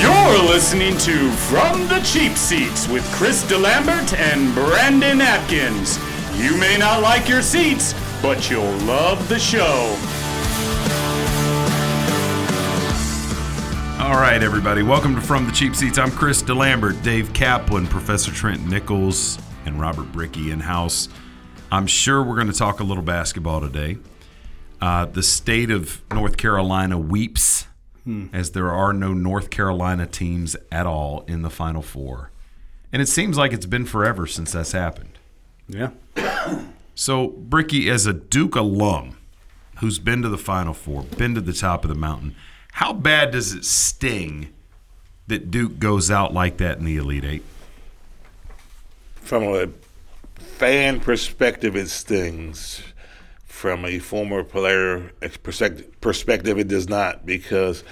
You're listening to From the Cheap Seats with Chris DeLambert and Brandon Atkins. You may not like your seats, but you'll love the show. All right, everybody. Welcome to From the Cheap Seats. I'm Chris DeLambert, Dave Kaplan, Professor Trent Nichols, and Robert Brickey in house. I'm sure we're going to talk a little basketball today. Uh, the state of North Carolina weeps Hmm. as there are no North Carolina teams at all in the Final Four. And it seems like it's been forever since that's happened. Yeah. So, Brickey, as a Duke alum who's been to the Final Four, been to the top of the mountain, how bad does it sting that Duke goes out like that in the Elite Eight? From a fan perspective, it stings. From a former player perspective, perspective, it does not because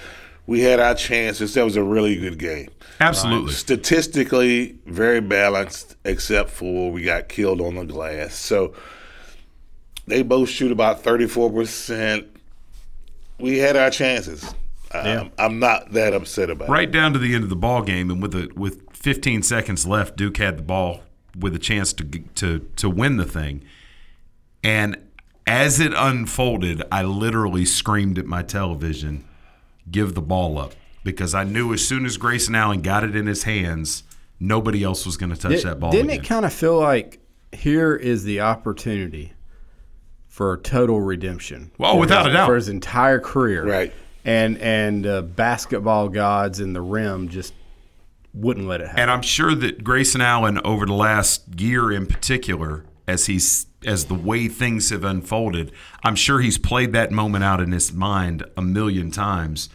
we had our chances. That was a really good game. Absolutely. Statistically, very balanced, except for we got killed on the glass. So they both shoot about 34%. We had our chances. Um, I'm not that upset about it. Right down to the end of the ball game, and with the, with 15 seconds left, Duke had the ball with a chance to to to win the thing. And as it unfolded, I literally screamed at my television, "Give the ball up!" Because I knew as soon as Grayson Allen got it in his hands, nobody else was going to touch Did, that ball. Didn't again. it kind of feel like here is the opportunity for total redemption? Well, for without his, a doubt. for his entire career, Right. And and uh, basketball gods in the rim just wouldn't let it happen. And I'm sure that Grayson Allen, over the last year in particular, as he's as the way things have unfolded, I'm sure he's played that moment out in his mind a million times.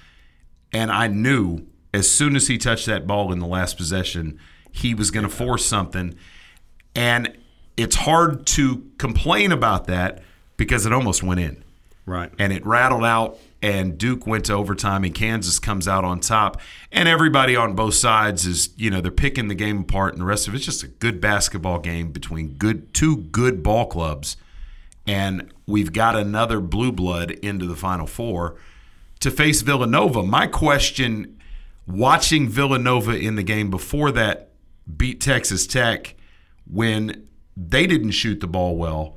And I knew as soon as he touched that ball in the last possession, he was going to force something. And it's hard to complain about that because it almost went in right. and it rattled out and Duke went to overtime and Kansas comes out on top. And everybody on both sides is you know they're picking the game apart and the rest of it's just a good basketball game between good two good ball clubs. And we've got another blue blood into the final four to face Villanova. My question watching Villanova in the game before that beat Texas Tech when they didn't shoot the ball well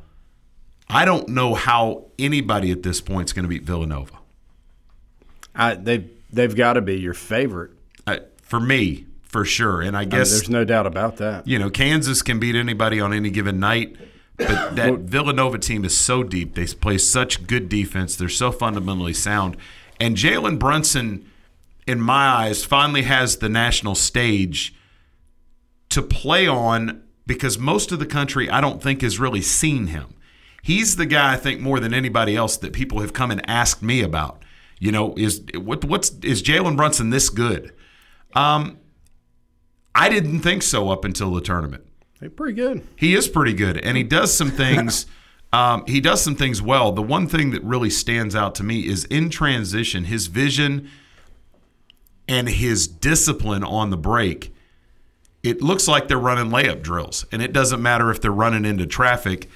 I don't know how anybody at this point is going to beat Villanova. I, they they've got to be your favorite. Uh, for me, for sure. And I I mean, guess there's no doubt about that. you know Kansas can beat anybody on any given night, but that Villanova team is so deep. They play such good defense. They're so fundamentally sound. And Jalen Brunson, in my eyes, finally has the national stage to play on because most of the country I don't think has really seen him. He's the guy I think more than anybody else that people have come and asked me about. You know, is what what's is Jalen Brunson this good? Um, I didn't think so up until the tournament. They're pretty good. He is pretty good, and he does some things. um, he does some things well. The one thing that really stands out to me is in transition, his vision and his discipline on the break. It looks like they're running layup drills, and it doesn't matter if they're running into traffic.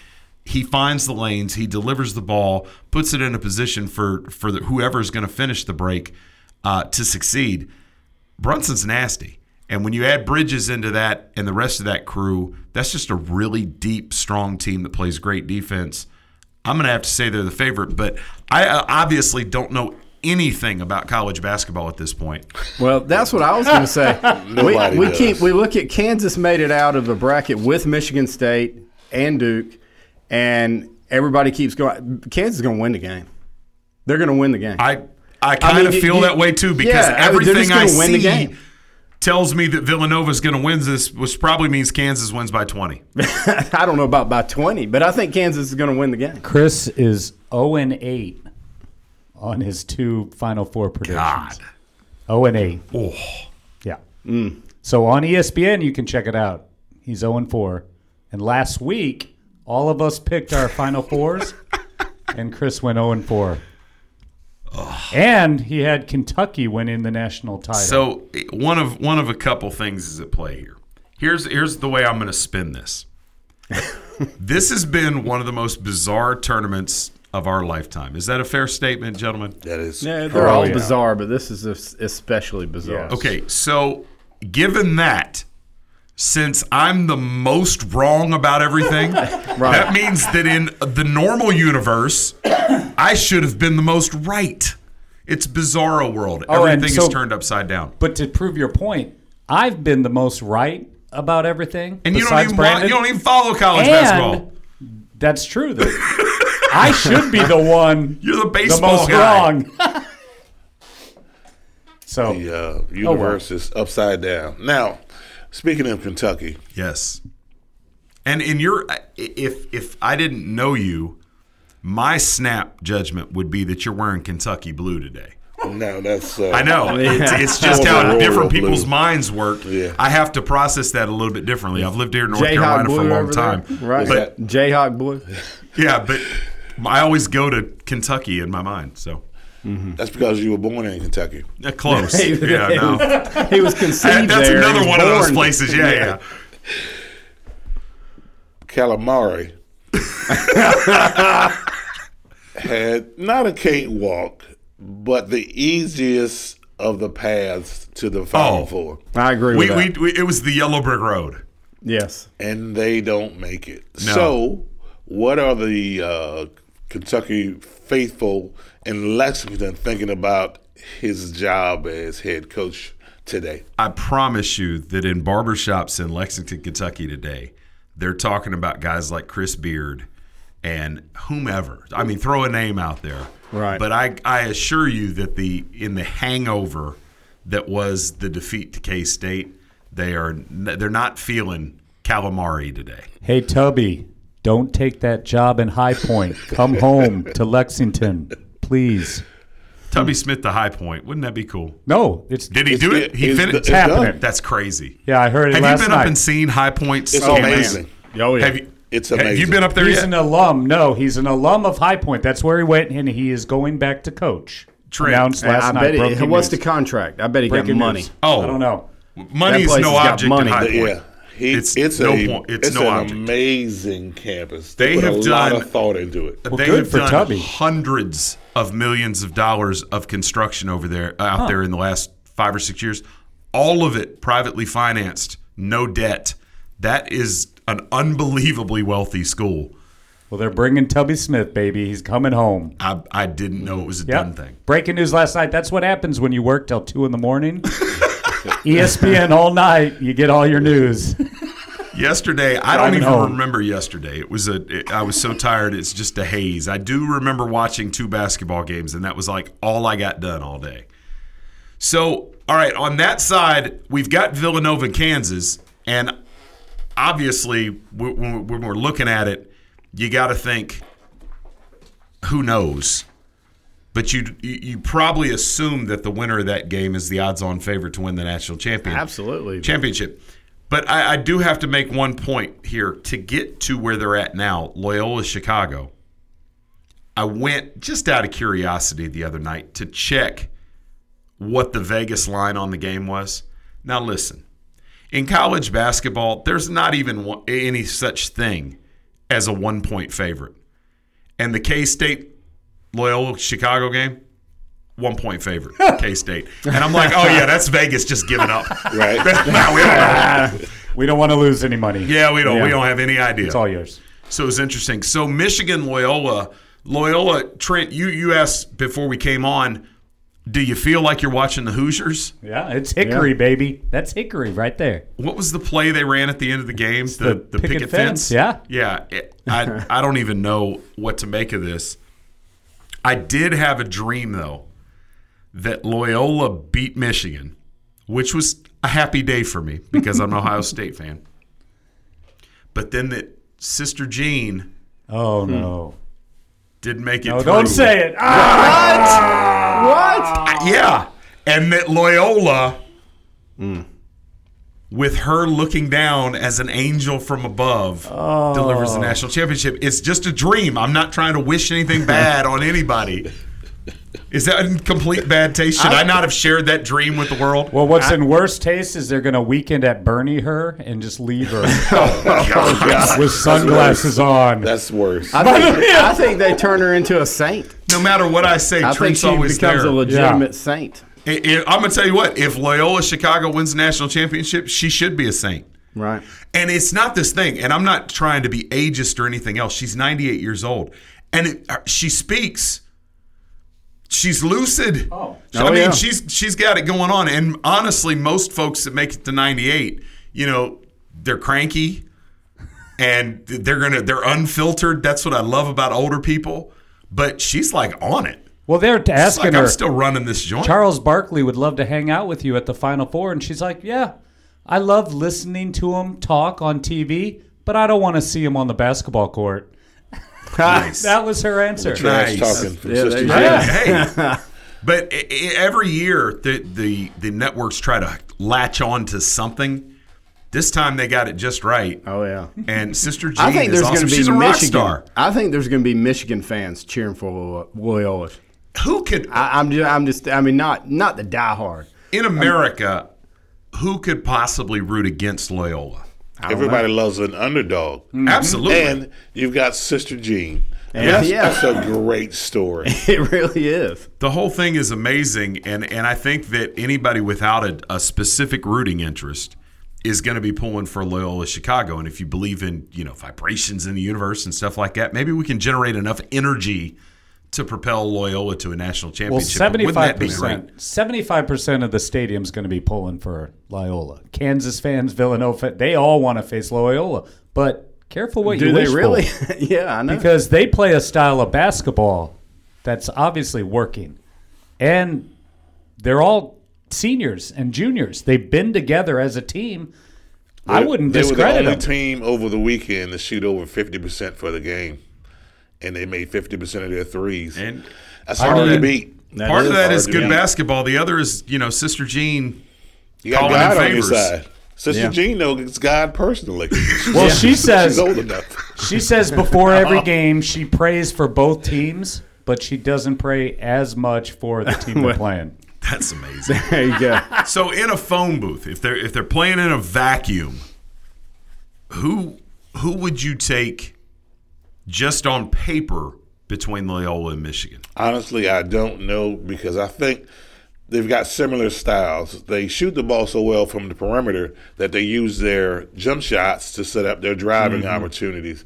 He finds the lanes, he delivers the ball, puts it in a position for for the, whoever's going to finish the break uh, to succeed. Brunson's nasty. And when you add Bridges into that and the rest of that crew, that's just a really deep, strong team that plays great defense. I'm going to have to say they're the favorite, but I uh, obviously don't know anything about college basketball at this point. Well, that's what I was going to say. We we keep we look at Kansas made it out of the bracket with Michigan State and Duke, and everybody keeps going. Kansas is going to win the game. They're going to win the game. I I kind mean, of you- feel you- that way too because yeah, I mean, everything I gonna the see game. tells me that Villanova is going to win this, which probably means Kansas wins by 20. I don't know about by twenty, but I think Kansas is going to win the game. Chris is 0 and 8 on his two Final Four predictions. God. 0 and 8. Oh, Yeah. Mm. So on ESPN, you can check it out. He's 0 and 4. And last week, all of us picked our Final Fours, and Chris went 0 and 4. And he had Kentucky winning the national title. So one of one of a couple things is at play here. Here's here's the way I'm going to spin this. this has been one of the most bizarre tournaments of our lifetime. Is that a fair statement, gentlemen? That is. Yeah, they're Oh, all yeah. bizarre, but this is especially bizarre. Yeah. Okay, so given that, since I'm the most wrong about everything, that means that in the normal universe, I should have been the most right. It's bizarro world. Oh, Everything so- is turned upside down. but to prove your point, I've been the most right about everything. And you don't even want, you don't even follow college And basketball. That's true. Though. I should be the one You're the the baseball most guy. wrong. so The uh, Oh, universe is upside down. Now, speaking of Kentucky, Yes. And in your if if I didn't know you, my snap judgment would be that you're wearing Kentucky blue today. no, that's. Uh, I know. It's, it's just how different people's minds work. Yeah. I have to process that a little bit differently. I've lived here in North Jayhawk Carolina for a long time. there. Right. But Jayhawk blue. yeah, but I always go to Kentucky in my mind. So That's because you were born in Kentucky. uh, close. yeah, no. He was conceived That's there. another He was one of those places. Yeah, yeah. Calipari had not a cakewalk, but the easiest of the paths to the Final Oh. Four, I agree with We, that. we, we, it was the Yellow Brick Road. yes. and they don't make it. No. So, what are the uh, Kentucky faithful in Lexington thinking about his job as head coach today? I promise you that in barbershops in Lexington, Kentucky today, they're talking about guys like Chris Beard and whomever. I mean, throw a name out there. Right. But I, I assure you that the in the hangover that was the defeat to K State, they are they're not feeling Calipari today. hey Tubby, don't take that job in High Point. Come home to Lexington, please. Tubby Smith, the high point, wouldn't that be cool? No, it's Did he It's- do it? He finished. it's happening. done. That's crazy. yeah. I heard it Have last you been night. up and seen High Point's It's campus? amazing. Oh yeah. Have you? It's Have you amazing. been up there He's yet? an alum. No, he's an alum of High Point. That's where he went, and he is going back to coach. Trent, Announced last I night. bet he, what's news. the contract? I bet he Breaking got money. news. Oh. I don't know. Money is no has object money. in High Point. yeah. He, It's it's, no a point- it's it's no an object. amazing campus. They put have done a lot of thought into it. they good have for done Tubby. hundreds of millions of dollars of construction over there uh, out there in the last five or six years. All of it privately financed, no debt. That is an unbelievably wealthy school. Well, they're bringing Tubby Smith, baby. He's coming home. I, I didn't know it was a Yep. done thing. Breaking news last night. That's what happens when you work till two in the morning. ESPN all night. You get all your news. Yesterday, I don't even home. remember yesterday. It was a. It, I was so tired. It's just a haze. I do remember watching two basketball games, and that was like all I got done all day. So, all right, on that side, we've got Villanova, Kansas, and obviously, when we're looking at it, you got to think, who knows? But you you probably assume that the winner of that game is the odds-on favorite to win the national champion Absolutely. championship. But I, I do have to make one point here to get to where they're at now, Loyola Chicago. I went just out of curiosity the other night to check what the Vegas line on the game was. Now, listen, in college basketball, there's not even one, any such thing as a one point favorite. And the K State Loyola Chicago game, one point favorite, K State. And I'm like, oh, yeah, that's Vegas just giving up. Right. Nah, we don't- We don't want to lose any money. yeah, we don't. We don't have any idea. It's all yours. So it's interesting. So Michigan Loyola, Loyola Trent, you you asked before we came on, do you feel like you're watching the Hoosiers? Yeah, it's Hickory, baby. That's Hickory right there. What was the play they ran at the end of the game? the picket fence, yeah. yeah. It- I I don't even know what to make of this. I did have a dream though that Loyola beat Michigan, which was a happy day for me because I'm an Ohio State fan. But then that Sister Jean Oh no! Hmm. didn't make it No, through. don't say it. Ah! ah! Yeah. and that Loyola, hmm. With her looking down as an angel from above, oh. delivers the national championship. It's just a dream. I'm not trying to wish anything bad on anybody. Is that in complete bad taste? Should I, not have shared that dream with the world? Well, what's in worse taste is they're going to weekend at Bernie her and just leave her oh oh, with sunglasses on. That's worse. I think, I think they turn her into a saint. No matter what I say, I think she always becomes there. a legitimate Yeah. saint. I- I- I'm gonna tell you what. If Loyola Chicago wins the national championship, she should be a saint. Right. And it's not this thing. And I'm not trying to be ageist or anything else. She's 98 years old, and it, uh, she speaks. She's lucid. Oh, I Oh, mean, yeah. she's she's got it going on. And honestly, most folks that make it to 98, you know, they're cranky, and they're gonna they're unfiltered. That's what I love about older people. But she's like on it. Well, they're It's asking like her. I'm still running this joint. Charles Barkley would love to hang out with you at the Final Four, and she's like, "Yeah, I love listening to him talk on TV, but I don't want to see him on the basketball court." Nice. That was her answer. Trash Nice. talking from Yeah, Sister there Jean. you go. hey, but i- i- every year the, the the networks try to latch on to something. This time they got it just right. Oh yeah. And Sister Jean I think is there's Gonna be She's a rock Michigan. star. I think there's going to be Michigan fans cheering for Lo- Loyola. Who could I, I'm just, I'm just, I mean, not, not the diehard. in America? Who could possibly root against Loyola? Everybody loves an underdog. Mm-hmm. Absolutely. And you've got Sister Jean. And Yeah. that's, Yeah. that's a great story. It really is. the whole thing is amazing, and and I think that anybody without a, a specific rooting interest is going to be pulling for Loyola Chicago. And if you believe in you know vibrations in the universe and stuff like that, maybe we can generate enough energy to propel Loyola to a national championship. seventy Wouldn't that five be great? percent, seventy five percent of the stadium's going to be pulling for Loyola. Kansas fans, Villanova, they all want to face Loyola, but careful what Do you they wish really? for. yeah, I know. because they play a style of basketball that's obviously working. And they're all seniors and juniors. They've been together as a team. I wouldn't They were the discredit only them. team over the weekend to shoot over 50% for the game. And they made 50% of their threes. And That's hard to beat. That part of is that hard is to good beat. basketball. The other is you know Sister Jean. You got calling in God on your favors. side. Sister Yeah. Jean knows God personally. Well, she says She's old enough. she says before every game she prays for both teams, but she doesn't pray as much for the team they're playing. That's amazing. there you go. So in a phone booth, if they're if they're playing in a vacuum, who who would you take just on paper between Loyola and Michigan? Honestly, I don't know because I think they've got similar styles. They shoot the ball so well from the perimeter that they use their jump shots to set up their driving mm-hmm. opportunities.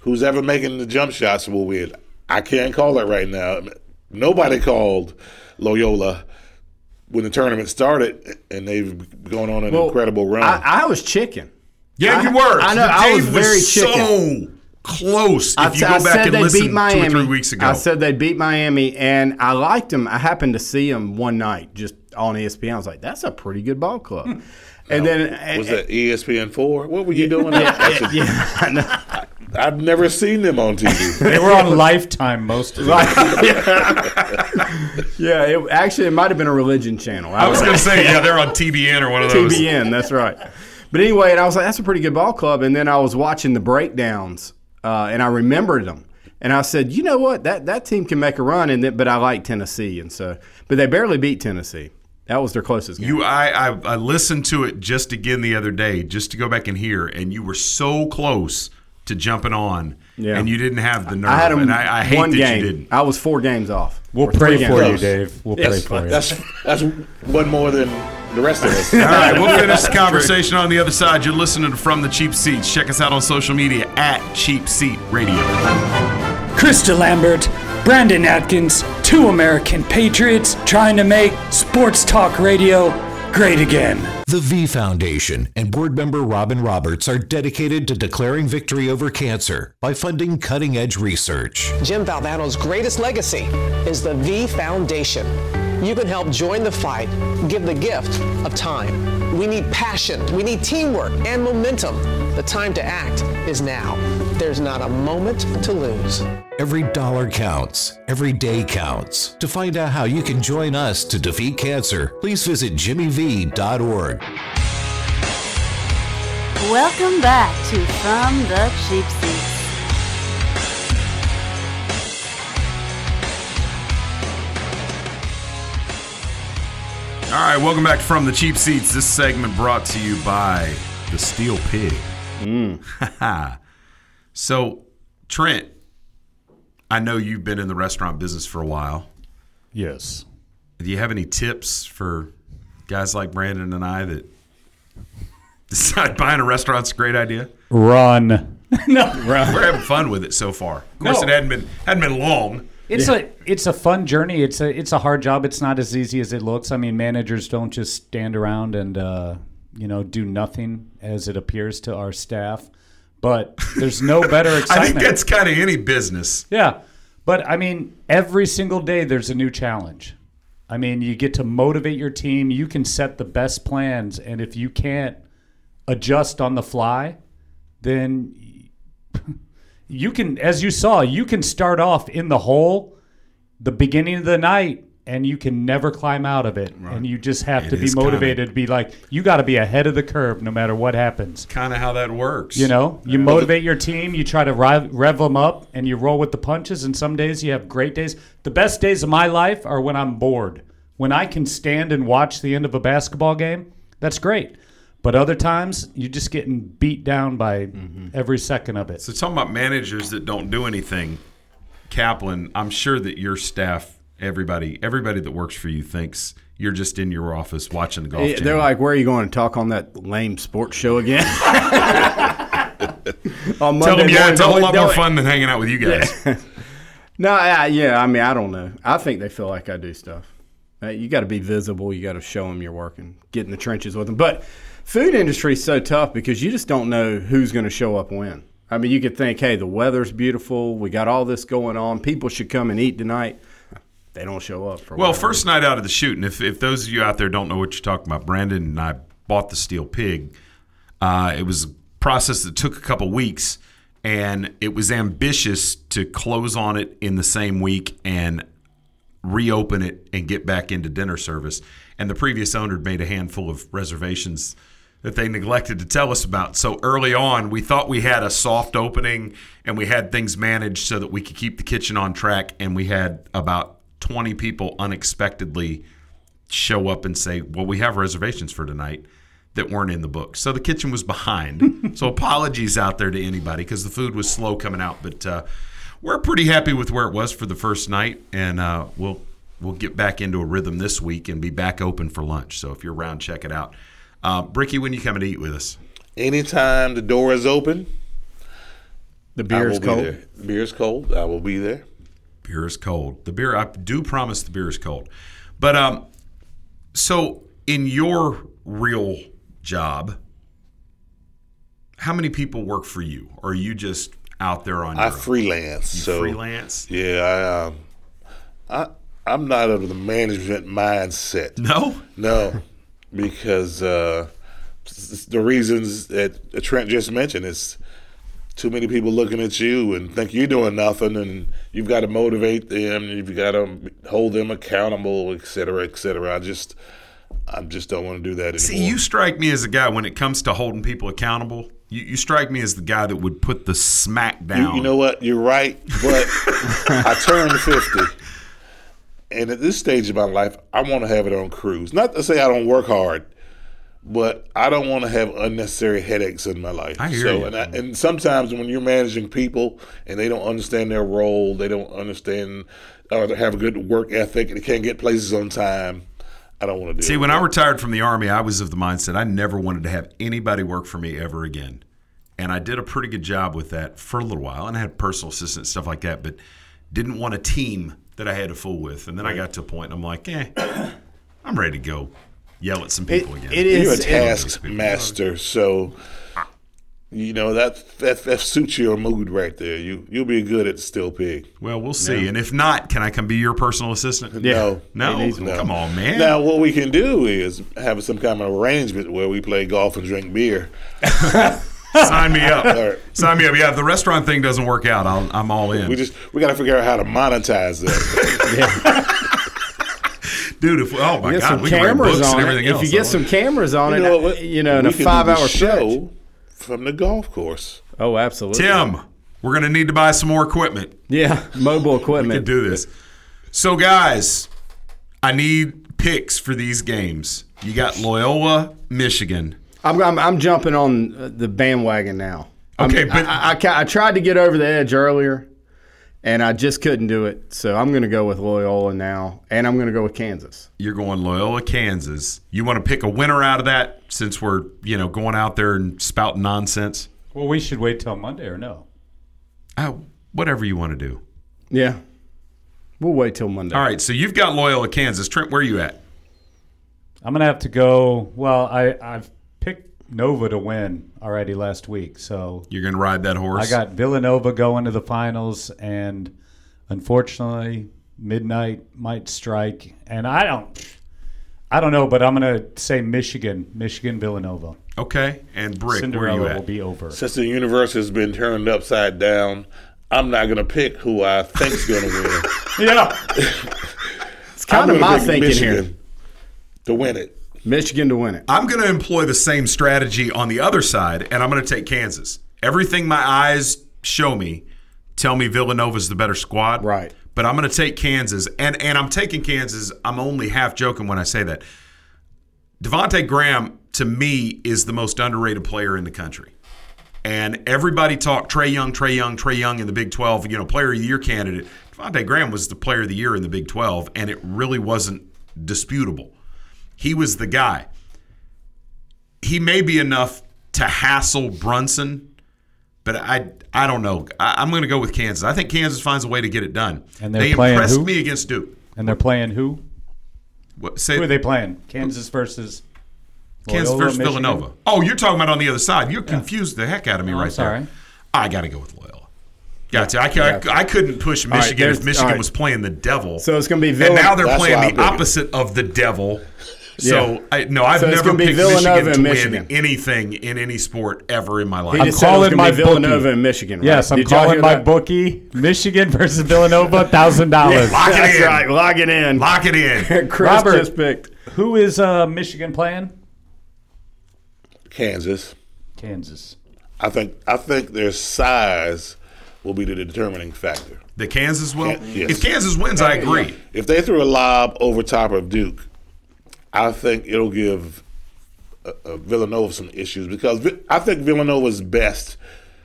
Who's ever making the jump shots will win. I can't call it right now. Nobody called Loyola when the tournament started, and they've gone on an Well, incredible run. I, I was chicken. Yeah, I- you were. I know, I was Dave very so close. If I, you I back said and they listen beat Miami. two or three weeks ago, I said they beat Miami, and I liked them. I happened to see them one night just on ESPN. I was like, "That's a pretty good ball club." Hmm. And then was that ESPN four? What were you doing? That's a- yeah, I know. I've never seen them on TV. They were on Lifetime most of it. yeah. It, actually, it might have been a religion channel. I was going to say, yeah, they're on TBN or one of those. TBN. That's right. But anyway, and I was like, "That's a pretty good ball club." And then I was watching the breakdowns, uh, and I remembered them. And I said, "You know what? That that team can make a run." And then, but I like Tennessee, and so, but they barely beat Tennessee. That was their closest game. You, I, I, I listened to it just again the other day, just to go back and hear, and you were so close to jumping on, Yeah. and you didn't have the nerve. I had them and I, I hate one that game. you didn't. I was four games off. We'll pray for games you. Dave. We'll Yes, pray for you. That's that's one more than the rest of us. All right, we'll finish the conversation on the other side. You're listening to From the Cheap Seats. Check us out on social media at Cheap Seat Radio. Chris DeLambert, Brandon Atkins, two American patriots trying to make sports talk radio great again. The V Foundation and board member Robin Roberts are dedicated to declaring victory over cancer by funding cutting edge research. Jim Valvano's greatest legacy is the V Foundation. You can help join the fight, give the gift of time. We need passion, we need teamwork and momentum. The time to act is now. There's not a moment to lose. Every dollar counts. Every day counts. To find out how you can join us to defeat cancer, please visit jimmyv.org. Welcome back to From the Cheap Seats. All right, welcome back from the cheap seats. This segment brought to you by the Steel Pig. Mm. so, Trent, I know you've been in the restaurant business for a while. Yes. Do you have any tips for guys like Brandon and I that decide buying a restaurant's a great idea? Run. no. We're having fun with it so far. Of course, No. it hadn't been hadn't been long. It's a it's a fun journey. It's a it's a hard job. It's not as easy as it looks. I mean, managers don't just stand around and uh, you know do nothing as it appears to our staff. But there's no better I think that's kind of any business. Yeah. But I mean, every single day there's a new challenge. I mean, you get to motivate your team. You can set the best plans. And if you can't adjust on the fly, then you can, as you saw, you can start off in the hole the beginning of the night and you can never climb out of it. And you just have It to be kinda- motivated to be like, you got to be ahead of the curve no matter what happens. Kind of how that works. You know, you motivate your team, you try to rev, rev them up, and you roll with the punches. And some days you have great days. The best days of my life are when I'm bored. When I can stand and watch the end of a basketball game, that's great. But other times, you're just getting beat down by every second of it. So talking about managers that don't do anything, Kaplan, I'm sure that your staff, everybody, everybody that works for you thinks you're just in your office watching the golf. Yeah, they're like, "Where are you going to talk on that lame sports show again?" on tell them, yeah, it's a whole lot more fun than hanging out with you guys. No, I, yeah, I mean, I don't know. I think they feel like I do stuff. Uh, you got to be visible. You got to show them you're working, get in the trenches with them. But food industry is so tough because you just don't know who's going to show up when. I mean, you could think, hey, the weather's beautiful. We got all this going on. People should come and eat tonight. They don't show up for Well, first night out of the shoot, and if, if those of you out there don't know what you're talking about, Brandon and I bought the Steel Pig. Uh, it was a process that took a couple weeks, and it was ambitious to close on it in the same week and reopen it and get back into dinner service. And the previous owner had made a handful of reservations that they neglected to tell us about. So early on, we thought we had a soft opening and we had things managed so that we could keep the kitchen on track. And we had about 20 people unexpectedly show up and say, Well, we have reservations for tonight that weren't in the book. So the kitchen was behind. so apologies out there to anybody because the food was slow coming out. But uh, we're pretty happy with where it was for the first night. And uh, we'll. We'll get back into a rhythm this week and be back open for lunch. So if you're around, check it out. Uh, Brickey, when you coming to eat with us? Anytime the door is open, the beer is cold. there. Beer is cold. I will be there. Beer is cold. The beer, I do promise the beer is cold. But um, so in your real job, how many people work for you? Or are you just out there on I your own? freelance. You so freelance? Yeah, I, um, I I'm not of the management mindset. No, no, because uh, the reasons that Trent just mentioned is too many people looking at you and think you're doing nothing, and you've got to motivate them, you've got to hold them accountable, et cetera, et cetera. I just I just don't want to do that anymore. See, you strike me as a guy when it comes to holding people accountable. You, you strike me as the guy that would put the smack down. You, you know what? You're right, but I turned 50. And at this stage of my life, I want to have it on cruise. Not to say I don't work hard, but I don't want to have unnecessary headaches in my life. I hear so, you. And, I, and sometimes when you're managing people and they don't understand their role, they don't understand or they have a good work ethic, and they can't get places on time. I don't want to do See, when I retired from the Army, I was of the mindset I never wanted to have anybody work for me ever again. And I did a pretty good job with that for a little while. And I had personal assistants, stuff like that, but didn't want a team that I had to fool with. And then I got to a point, and I'm like, eh, I'm ready to go yell at some people again. it you're a is- it- taskmaster, so you know that, that that suits your mood right there. You you'll be good at Steel Pig. Well, we'll see. And if not, can I come be your personal assistant? No, No? no. Come on, man. Now what we can do is have some kind of arrangement where we play golf and drink beer. Sign me up. All right. Sign me up. Yeah, if the restaurant thing doesn't work out, I'll, I'm all in. We just we got to figure out how to monetize that. Dude, if oh my Get god, some we can write cameras books on and it. everything If you get some cameras on you it, know what? you know, in a five the hour stretch. show from the golf course. Oh, absolutely. Tim, we're gonna need to buy some more equipment. Yeah, mobile We can do this. So, guys, I need picks for these games. You got Loyola, Michigan. I'm, I'm, I'm jumping on uh, the bandwagon now. I'm- Okay, but- I, I, I, I tried to get over the edge earlier, and I just couldn't do it. So I'm going to go with Loyola now, and I'm going to go with Kansas. You're going Loyola, Kansas. You want to pick a winner out of that since we're, you know, going out there and spouting nonsense? Well, we should wait till Monday or no? Uh, whatever you want to do. Yeah, we'll wait till Monday. All right, so you've got Loyola, Kansas. Trent, where are you at? I'm gonna have to go. Well, I I've picked Nova to win already last week, so You're going to ride that horse? I got Villanova going to the finals, and unfortunately, midnight might strike, and I don't, I don't know, but I'm gonna say Michigan, Michigan Villanova. Okay, and Brick, where are Cinderella you will be over. Since the universe has been turned upside down, I'm not gonna pick who I think's gonna win. Yeah, It's kind I'm of my pick thinking Michigan here. to win it. Michigan to win it. I'm going to employ the same strategy on the other side, and I'm going to take Kansas. Everything my eyes show me tell me Villanova's the better squad. Right. But I'm going to take Kansas, and and I'm taking Kansas. I'm only half joking when I say that. Devonte Graham to me is the most underrated player in the country. And everybody talked Trae Young, Trae Young, Trae Young in the Big 12, you know, player of the year candidate. Devonte' Graham was the player of the year in the Big 12, and it really wasn't disputable. He was the guy. He may be enough to hassle Brunson, but I I don't know. I, I'm going to go with Kansas. I think Kansas finds a way to get it done. And they're playing impressed who? me against Duke. and they're playing who? What, say, Who are they playing? Kansas versus Kansas Loyola, versus Michigan? Villanova. Oh, you're talking about on the other side. You confused the heck out of me Oh, right sorry. there. I got to go with Loyola. Got to. I, ca- I, I couldn't push Michigan there's- if Michigan all right. was playing the devil. So it's going to be and now they're That's playing the opposite of the devil. So Yeah. I, no, I've So never picked Villanova Michigan to and win anything in any sport ever in my He life. I'm just said it was calling my Villanova bookie. and Michigan. Right? Yes, I'm Did calling my that? bookie. Michigan versus Villanova, thousand dollars. Lock it That's in. right. Lock it in. Lock it in. Chris Robert. just picked. Who is uh, Michigan playing? Kansas. Kansas. I think I think their size will be the determining factor. The Kansas will. Kan- yes. If Kansas wins, I agree. If they threw a lob over top of Duke, I think it'll give uh, Villanova some issues because Vi- I think Villanova's best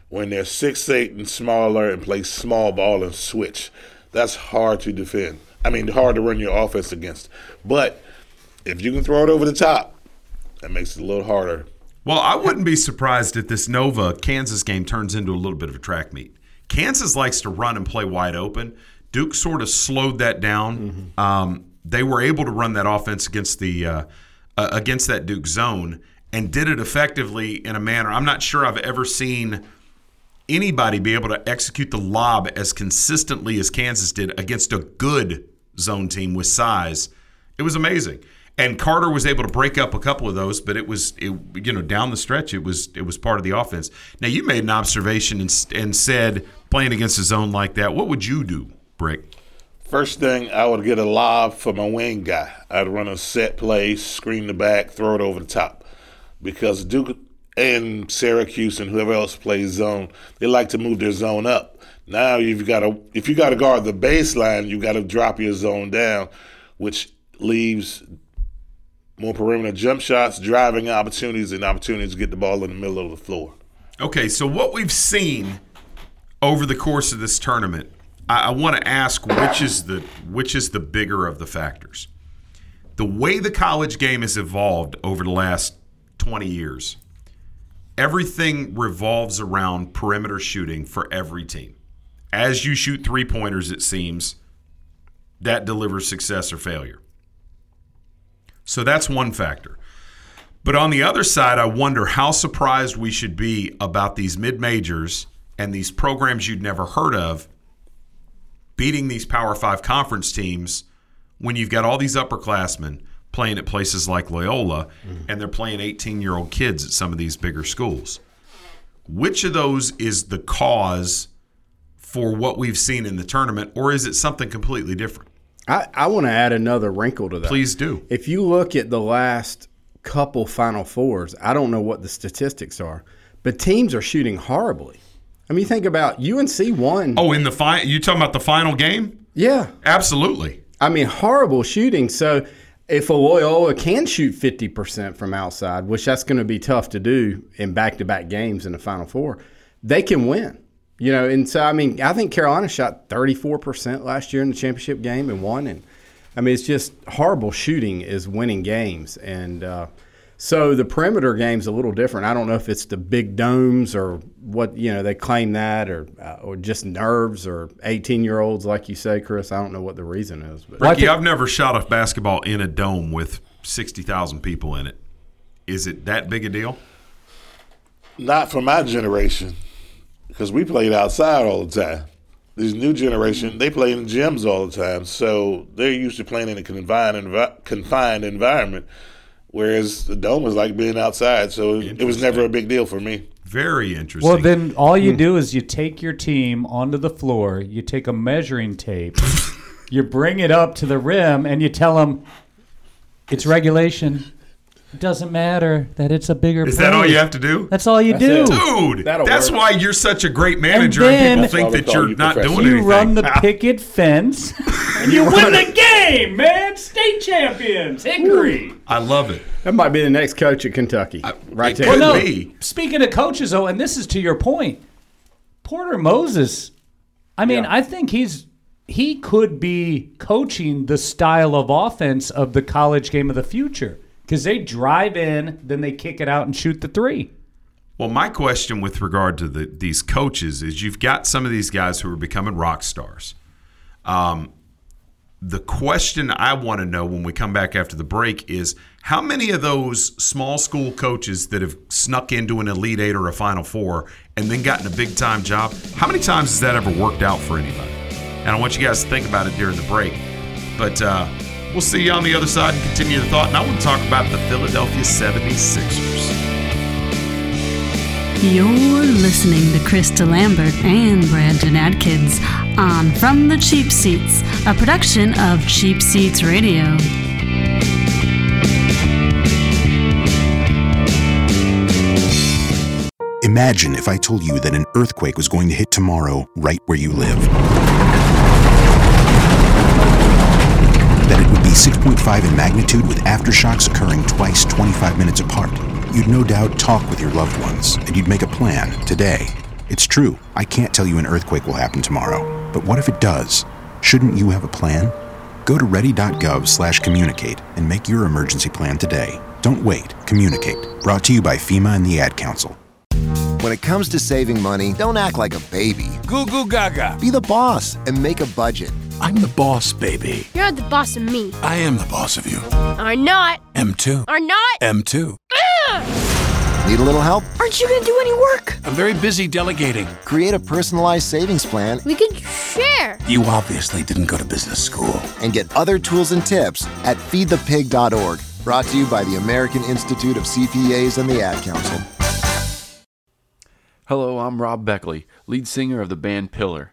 when they're six eight and smaller and play small ball and switch. That's hard to defend. I mean, hard to run your offense against. But if you can throw it over the top, that makes it a little harder. Well, I wouldn't be surprised if this Nova Kansas game turns into a little bit of a track meet. Kansas likes to run and play wide open. Duke sort of slowed that down. Um, they were able to run that offense against the uh, uh, against that Duke zone and did it effectively in a manner I'm not sure I've ever seen anybody be able to execute the lob as consistently as Kansas did against a good zone team with size. It was amazing. And Carter was able to break up a couple of those, but it was it, you know down the stretch it was it was part of the offense. Now you made an observation and, and said playing against a zone like that, what would you do, Brick? First thing, I would get a lob for my wing guy. I'd run a set play, screen the back, throw it over the top. Because Duke and Syracuse and whoever else plays zone, they like to move their zone up. Now you've got to if you got to guard the baseline, you got to drop your zone down, which leaves more perimeter jump shots, driving opportunities, and opportunities to get the ball in the middle of the floor. Okay, so what we've seen over the course of this tournament, I, I want to ask which is the which is the bigger of the factors. The way the college game has evolved over the last 20 years, everything revolves around perimeter shooting for every team. As you shoot three pointers, it seems that delivers success or failure. So that's one factor. But on the other side, I wonder how surprised we should be about these mid majors and these programs you'd never heard of beating these Power Five conference teams when you've got all these upperclassmen playing at places like Loyola mm-hmm. and they're playing 18 year old kids at some of these bigger schools. which of those is the cause for what we've seen in the tournament, or is it something completely different? I, I want to add another wrinkle to that. Please do. If you look at the last couple Final Fours, I don't know what the statistics are, but teams are shooting horribly. I mean, think about UNC won. Oh, in the final, you talking about the final game? Yeah. Absolutely. I mean, horrible shooting. So if a Loyola can shoot 50% from outside, which that's going to be tough to do in back to back games in the Final Four, they can win. You know, and so, I mean, I think Carolina shot 34% last year in the championship game and won. And I mean, it's just horrible shooting is winning games. And, uh, so the perimeter game's a little different. I don't know if it's the big domes or what you know they claim that, or uh, or just nerves or eighteen year olds like you say, Chris. I don't know what the reason is. But Ricky, I've never shot a basketball in a dome with sixty thousand people in it. Is it that big a deal? Not for my generation, because we played outside all the time. These new generation, they play in gyms all the time, so they're used to playing in a confined, envi- confined environment. Whereas the dome was like being outside, so it was never a big deal for me. Very interesting. Well, then all you hmm. do is you take your team onto the floor, you take a measuring tape, you bring it up to the rim, and you tell them it's regulation. It doesn't matter that it's a bigger. Is that all you have to do? That's all you That's do. it. Dude, That'll that's work. why you're such a great manager, And and, people think that you're you not professor. doing You run the picket fence, and you win the game, man. State champions, Hickory. I love it. that might be the next coach at Kentucky, right it there. could Well, no. be. Speaking of coaches, though, and this is to your point, Porter Moser. I mean, I think he's he could be coaching the style of offense of the college game of the future because they drive in, then they kick it out and shoot the three. Well, my question with regard to the, these coaches is you've got some of these guys who are becoming rock stars. Um, the question I want to know when we come back after the break is how many of those small school coaches that have snuck into an Elite Eight or a Final Four and then gotten a big time job, how many times has that ever worked out for anybody? And I want you guys to think about it during the break. But uh, we'll see you on the other side and continue the thought. And I want to talk about the Philadelphia 76ers. You're listening to Chris DeLambert and Brandon Atkins on From the Cheap Seats, a production of Cheap Seats Radio. Imagine if I told you that an earthquake was going to hit tomorrow right where you live. That it would be 6.5 in magnitude with aftershocks occurring twice 25 minutes apart. You'd no doubt talk with your loved ones and you'd make a plan today. It's true, I can't tell you an earthquake will happen tomorrow. But what if it does? Shouldn't you have a plan? Go to ready.gov slash communicate and make your emergency plan today. Don't wait. Communicate. Brought to you by FEMA and the Ad Council. When it comes to saving money, don't act like a baby. Goo goo gaga. Be the boss and make a budget. I'm the boss, baby. You're not the boss of me. I am the boss of you. Are not. M2. Are not. M2. Need a little help? Aren't you gonna do any work? I'm very busy delegating. Create a personalized savings plan We can share. You obviously didn't go to business school. and get other tools and tips at feedthepig.org. Brought to you by the American Institute of CPAs and the Ad Council. Hello, I'm Rob Beckley, lead singer of the band Pillar.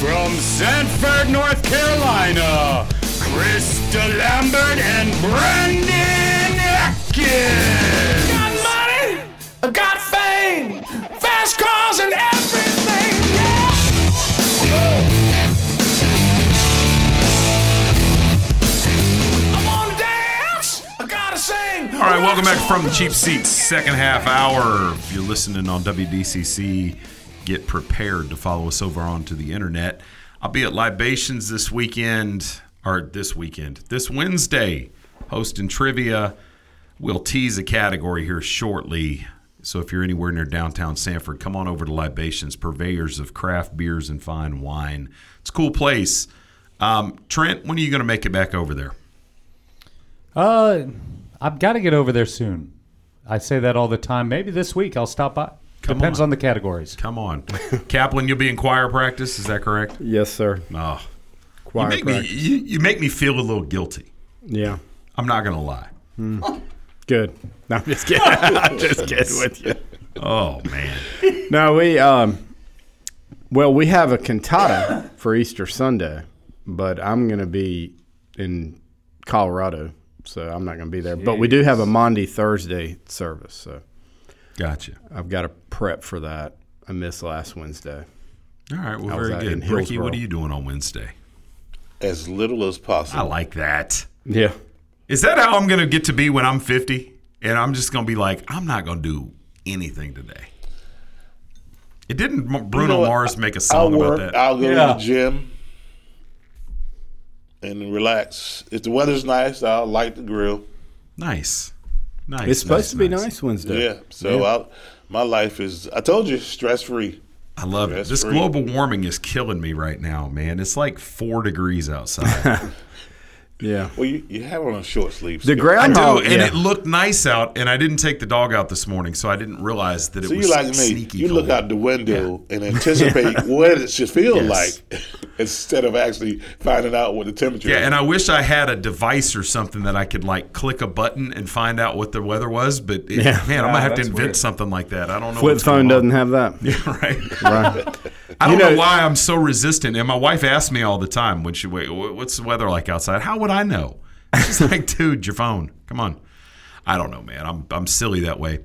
from Sanford, North Carolina, Chris DeLambert and Brandon Atkins. Got money, I got fame, fast cars and everything. Yeah. I wanna dance, I gotta sing. All right, welcome back from the cheap seats, second half hour. If you're listening on WDCC, get prepared to follow us over onto the internet. I'll be at Libations this weekend, or this weekend, this Wednesday, hosting trivia. We'll tease a category here shortly. So if you're anywhere near downtown Sanford, come on over to Libations, purveyors of craft beers and fine wine. It's a cool place. Um, Trent, when are you going to make it back over there? Uh, I've got to get over there soon. I say that all the time. Maybe this week I'll stop by. Depends on. the categories. Come on, Kaplan. You'll be in choir practice. Is that correct? Yes, sir. Oh, you Choir make me practice. you, you make me feel a little guilty. Yeah. I'm not going to lie. Good. No, I'm just kidding. I'm just kidding with you. Oh man. No, we um, well, we have a cantata for Easter Sunday, but I'm going to be in Colorado, so I'm not going to be there. But we do have a Monday Thursday service, so Gotcha. I've got to prep for that. I missed last Wednesday. All right. Well, very good. in Ricky, what are you doing on Wednesday? As little as possible. I like that. Yeah. Is that how I'm going to get to be when I'm 50? And I'm just going to be like, I'm not going to do anything today. It didn't Bruno You know? Mars make a I'll song work. about that? I'll go Yeah. to the gym and relax. If the weather's nice, I'll light the grill. Nice. Nice. It's supposed nice, to be nice. nice Wednesday. Yeah. So Yeah. I'll, my life is. I told you, stress free. I love it. This free. global warming is killing me right now, man. It's like four degrees outside. Yeah. Well, you, you have on a short sleeve. The skirt. I do, groundhog. and yeah. it looked nice out, and I didn't take the dog out this morning, so I didn't realize that it So was you like me? sneaky You cold. look out the window and anticipate what it should feel Yes. like, instead of actually finding out what the temperature. Yeah, is. and I wish I had a device or something that I could like click a button and find out what the weather was. But it, Yeah. man, I'm gonna ah, have to invent weird. something like that. I don't know. Flip phone doesn't have that. Yeah, right. Right. I don't You know, know- why I'm so resistant. And my wife asks me all the time when she wait, what's the weather like outside? How would I know? She's like, dude, your phone. Come on. I don't know, man. I'm I'm silly that way.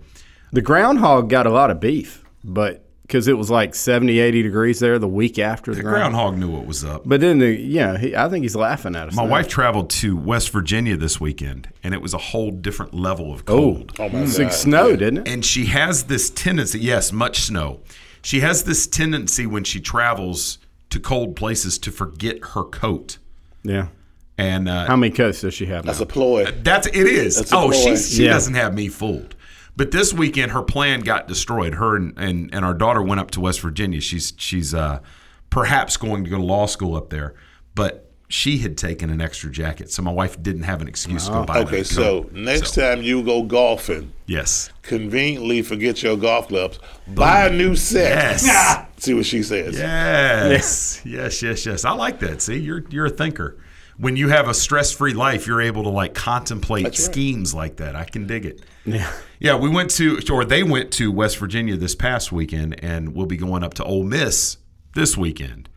The groundhog got a lot of beef, but because it was like 70, 80 degrees there the week after the, The ground- groundhog knew what was up. But then the yeah, he, I think he's laughing at us. My now. wife traveled to West Virginia this weekend, and it was a whole different level of Oh, cold. Oh, oh my it's God. like snow, didn't it? And she has this tendency, yes, much snow. She has this tendency when she travels to cold places to forget her coat. Yeah. And uh, How many coats does she have now? That's a ploy. That's it is. That's a oh, ploy. she's, she Yeah. doesn't have me fooled. But this weekend, her plan got destroyed. Her and, and, and our daughter went up to West Virginia. She's she's uh, perhaps going to go to law school up there, but she had taken an extra jacket, so my wife didn't have an excuse to go buy Okay, so coat. next So, time you go golfing, yes, conveniently forget your golf clubs, buy a new set. Yes. See what she says. Yes, yes, yes, yes. I like that. See, you're you're a thinker. When you have a stress-free life, you're able to like contemplate That's right. schemes like that. I can dig it. Yeah. Yeah, we went to, or they went to West Virginia this past weekend, and we'll be going up to Ole Miss this weekend.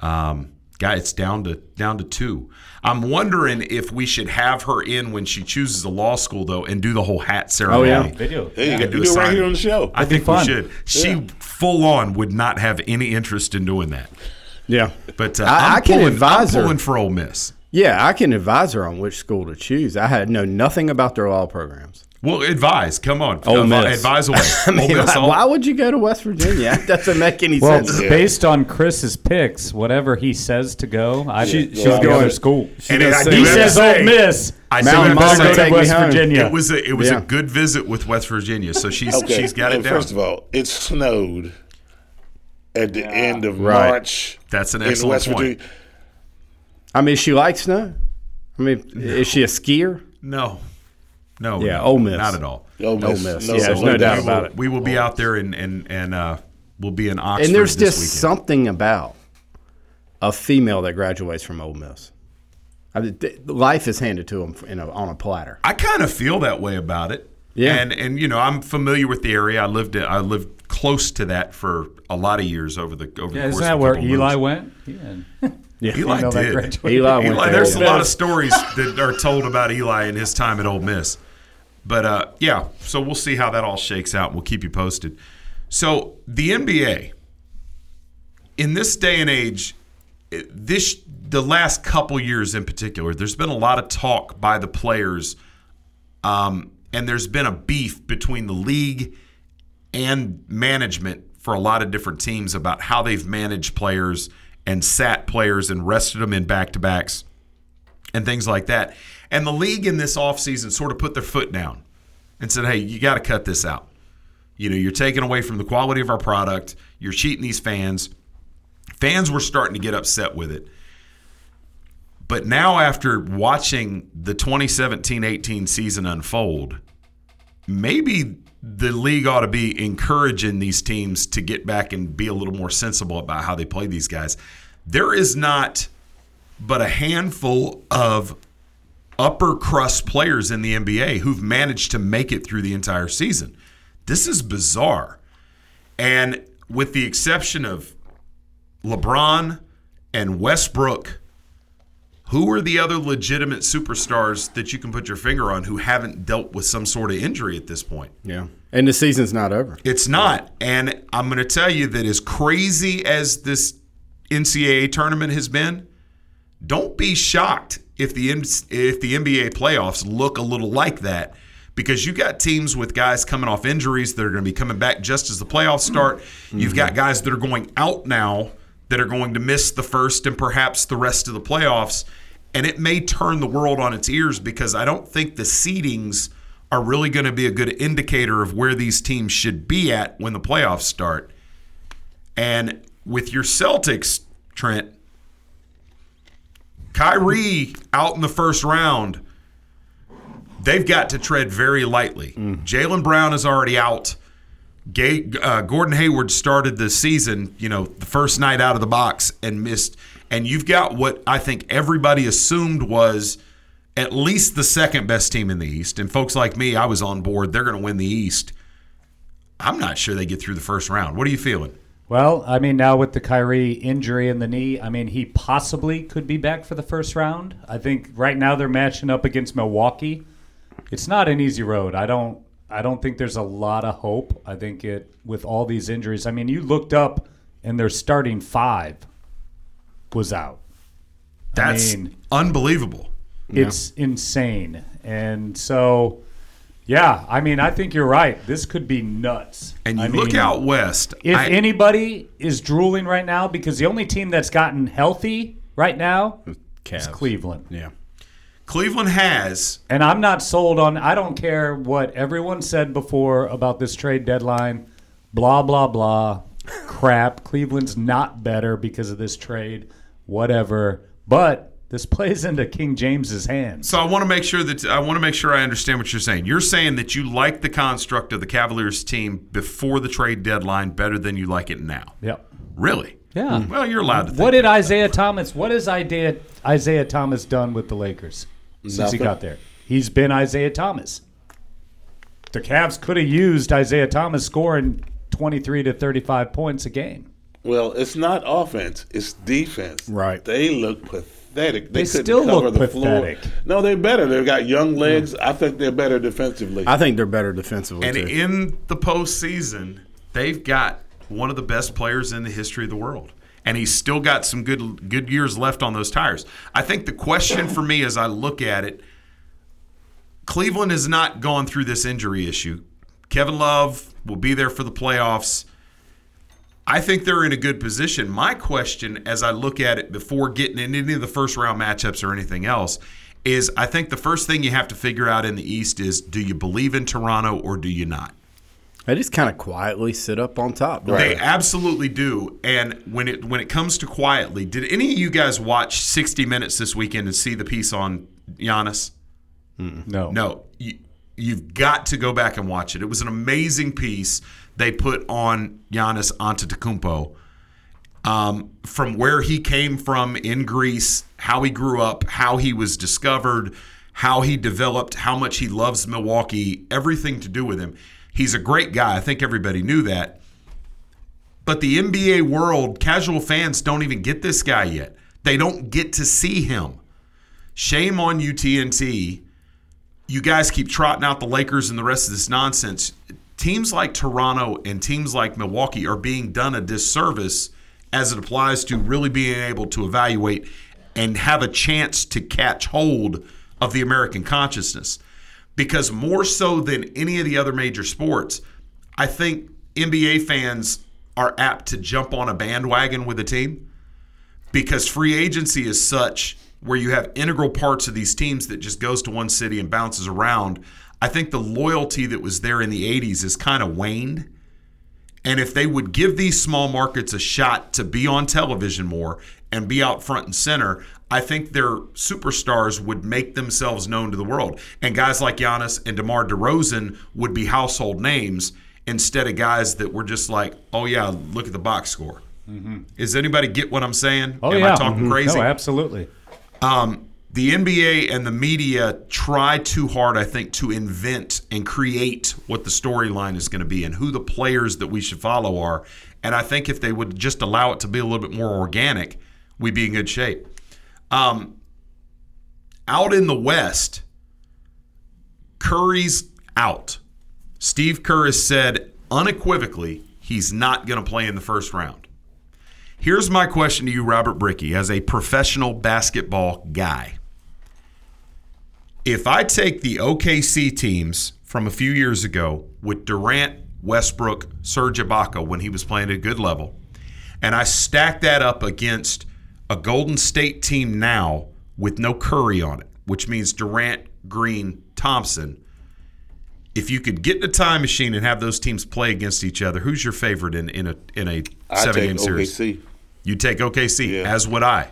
Um, guy, it's down to down to two. I'm wondering if we should have her in when she chooses a law school, though, and do the whole hat ceremony. Oh, yeah. They do. There you Yeah. go. do You a do it right here on the show. I That'd be think we fun. should. She Yeah. full on would not have any interest in doing that. Yeah. But uh, I- I'm I can pulling, advise I'm her. pulling for Ole Miss. Yeah, I can advise her on which school to choose. I had know nothing about their law programs. Well, advise. Come on, Ole Advi- Miss. advise away. I mean, Ole Miss, why, all- why would you go to West Virginia? That doesn't make any Well, sense. based on Chris's picks, whatever he says to go, I She- she's she's going going- to school. And I do He says say- Ole Miss. I Mountain do have to Mama, say- go to West home. Virginia. It was a it was Yeah. a good visit with West Virginia, so she's Okay. she's got it and down. First of all, it snowed at the end of Right. March. That's an in excellent West point. Virginia. I mean, she likes snow. I mean, is she a skier? no, no, Yeah, no, Ole Miss. not at all. Ole Miss. Ole Miss. No, yeah, there's no no doubt doubt. about it. We will be out there and and and uh, we'll be in Oxford. And there's this just weekend. something about a female that graduates from Ole Miss. I mean, life is handed to them in a, on a platter. I kind of feel that way about it. Yeah. and and you know I'm familiar with the area. I lived I lived close to that for a lot of years over the over Yeah, the isn't course that of where couple Eli moons. went? Yeah. Yeah. Eli did. graduated. Eli went Eli, there's a lot of stories that are told about Eli and his time at Ole Miss. But uh, yeah, so we'll see how that all shakes out. We'll keep you posted. So the NBA, in this day and age, this the last couple years in particular, there's been a lot of talk by the players, um, and there's been a beef between the league and management for a lot of different teams about how they've managed players and sat players and rested them in back to backs and things like that. And the league in this offseason sort of put their foot down and said, hey, you got to cut this out. You know, you're taking away from the quality of our product. You're cheating these fans. Fans were starting to get upset with it. But now, after watching the 2017 18 season unfold, maybe the league ought to be encouraging these teams to get back and be a little more sensible about how they play these guys. There is not but a handful of upper crust players in the NBA who've managed to make it through the entire season. This is bizarre. And with the exception of LeBron and Westbrook, who are the other legitimate superstars that you can put your finger on who haven't dealt with some sort of injury at this point? Yeah. And the season's not over. It's not. And I'm going to tell you that as crazy as this NCAA tournament has been, don't be shocked if the if the NBA playoffs look a little like that because you got teams with guys coming off injuries that are going to be coming back just as the playoffs start. You've mm-hmm. got guys that are going out now that are going to miss the first and perhaps the rest of the playoffs and it may turn the world on its ears because I don't think the seedings are really going to be a good indicator of where these teams should be at when the playoffs start. And with your Celtics, Trent, Kyrie out in the first round, they've got to tread very lightly. Jaylen Brown is already out. Gay, uh, Gordon Hayward started the season, you know, the first night out of the box and missed. And you've got what I think everybody assumed was at least the second best team in the East. And folks like me, I was on board. They're going to win the East. I'm not sure they get through the first round. What are you feeling? Well, I mean, now with the Kyrie injury in the knee, I mean, he possibly could be back for the first round. I think right now they're matching up against Milwaukee. It's not an easy road. I don't. I don't think there's a lot of hope. I think it with all these injuries. I mean, you looked up and their starting five was out. That's I mean, unbelievable. it's insane. And so, yeah, I mean, I think you're right. This could be nuts. And you I look mean, out west. If I- anybody is drooling right now, because the only team that's gotten healthy right now is Cleveland. Yeah. Cleveland has, And I'm not sold on. I don't care what everyone said before about this trade deadline. Blah blah blah. Crap. Cleveland's not better because of this trade. Whatever. But this plays into King James's hands. So I want to make sure that I want to make sure I understand what you're saying. You're saying that you like the construct of the Cavaliers team before the trade deadline better than you like it now. Yep. Really? Yeah. Hmm. Well, you're allowed to. Think What did Isaiah Thomas? What has Isaiah Isaiah Thomas done with the Lakers since he got there? He's been Isaiah Thomas. The Cavs could have used Isaiah Thomas scoring 23 to 35 points a game. Well, it's not offense; it's defense. Right. They look pathetic. They couldn't still cover look the pathetic. Floor. No, they're better. They've got young legs. I think they're better defensively. I think they're better defensively And too. in the postseason, they've got one of the best players in the history of the world. And he's still got some good good years left on those tires. I think the question for me as I look at it, Cleveland has not gone through this injury issue. Kevin Love will be there for the playoffs. I think they're in a good position. My question, as I look at it before getting in any of the first round matchups or anything else, is I think the first thing you have to figure out in the East is do you believe in Toronto or do you not? They just kind of quietly sit up on top. don't They absolutely do. And when it when it comes to quietly, did any of you guys watch 60 Minutes this weekend and see the piece on Giannis? No. No. You, you've got to go back and watch it. It was an amazing piece they put on Giannis Antetokounmpo. Um, from where he came from in Greece, how he grew up, how he was discovered, how he developed, how much he loves Milwaukee, everything to do with him. He's a great guy. I think everybody knew that. But the NBA world, casual fans don't even get this guy yet. They don't get to see him. Shame on you, TNT. You guys keep trotting out the Lakers and the rest of this nonsense. Teams like Toronto and teams like Milwaukee are being done a disservice as it applies to really being able to evaluate and have a chance to catch hold of the American consciousness. Because more so than any of the other major sports, I think NBA fans are apt to jump on a bandwagon with a team because free agency is such where you have integral parts of these teams that just goes to one city and bounces around. I think the loyalty that was there in the 80s is kind of waned. And if they would give these small markets a shot to be on television more and be out front and center, I think their superstars would make themselves known to the world. And guys like Giannis and DeMar DeRozan would be household names instead of guys that were just like, oh, yeah, look at the box score. Is anybody get what I'm saying? Oh Am yeah, I talking Mhm. crazy? No, absolutely. Um, the NBA and the media try too hard, I think, to invent and create what the storyline is going to be and who the players that we should follow are. And I think if they would just allow it to be a little bit more organic, we'd be in good shape. Um, out in the West, Curry's out. Steve Kerr has said unequivocally he's not going to play in the first round. Here's my question to you, Robert Brickey, as a professional basketball guy. If I take the OKC teams from a few years ago with Durant, Westbrook, Serge Ibaka when he was playing at a good level, and I stack that up against a Golden State team now with no Curry on it, which means Durant, Green, Thompson. If you could get in a time machine and have those teams play against each other, who's your favorite in, in a in a I seven game series? OKC. You take OKC, as would I.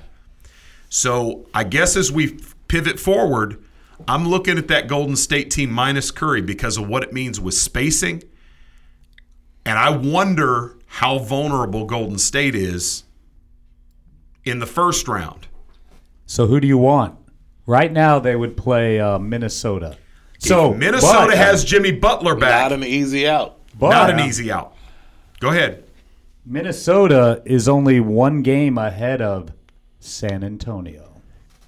So I guess as we pivot forward, I'm looking at that Golden State team minus Curry because of what it means with spacing. And I wonder how vulnerable Golden State is in the first round. So who do you want? Right now, they would play uh, Minnesota. So If Minnesota but- has Jimmy Butler back. Not an easy out. But- not an easy out. Go ahead. Minnesota is only one game ahead of San Antonio.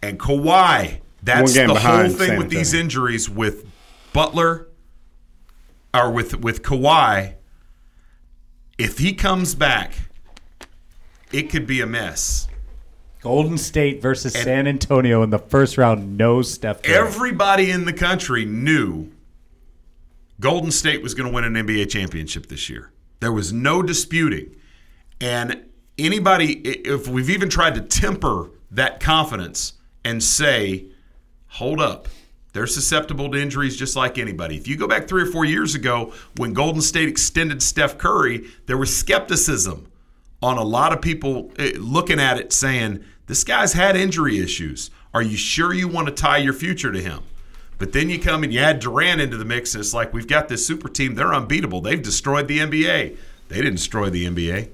And Kawhi, that's One game the whole thing San with these injuries with Butler or with with Kawhi. If he comes back, it could be a mess. Golden State versus San Antonio in the first round. No Steph. Curry. Everybody in the country knew Golden State was going to win an NBA championship this year. There was no disputing. And anybody, if we've even tried to temper that confidence and say, hold up, they're susceptible to injuries just like anybody. If you go back three or four years ago when Golden State extended Steph Curry, there was skepticism on a lot of people eh, looking at it saying, this guy's had injury issues. Are you sure you want to tie your future to him? But then you come and you add Durant into the mix, and it's like we've got this super team. They're unbeatable. They've destroyed the NBA. They didn't destroy the NBA.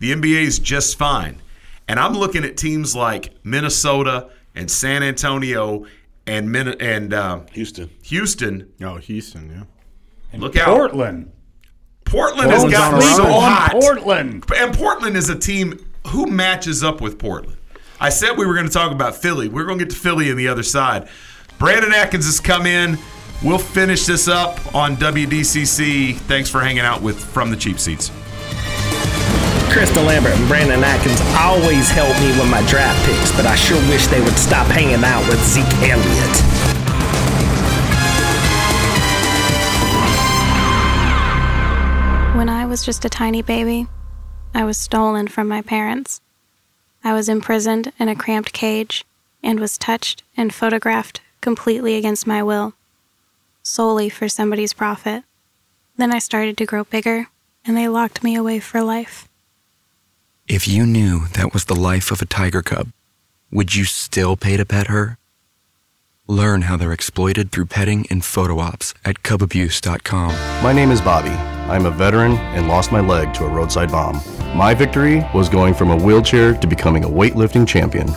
The NBA is just fine. And I'm looking at teams like Minnesota and San Antonio and Min- and uh, Houston. Houston. Oh, Houston, yeah. Look out. Portland. Portland has gotten on a so run. hot. Portland. And Portland is a team who matches up with Portland. I said we were going to talk about Philly. We're going to get to Philly on the other side. Brandon Atkins has come in. We'll finish this up on WDCC. Thanks for hanging out with From the Cheap Seats. Chris DeLambert and Brandon Atkins always help me with my draft picks, but I sure wish they would stop hanging out with Zeke Elliott. When I was just a tiny baby, I was stolen from my parents. I was imprisoned in a cramped cage and was touched and photographed completely against my will, solely for somebody's profit. Then I started to grow bigger, and they locked me away for life. If you knew that was the life of a tiger cub, would you still pay to pet her? Learn how they're exploited through petting and photo ops at cubabuse.com. My name is Bobby. I'm a veteran and lost my leg to a roadside bomb. My victory was going from a wheelchair to becoming a weightlifting champion.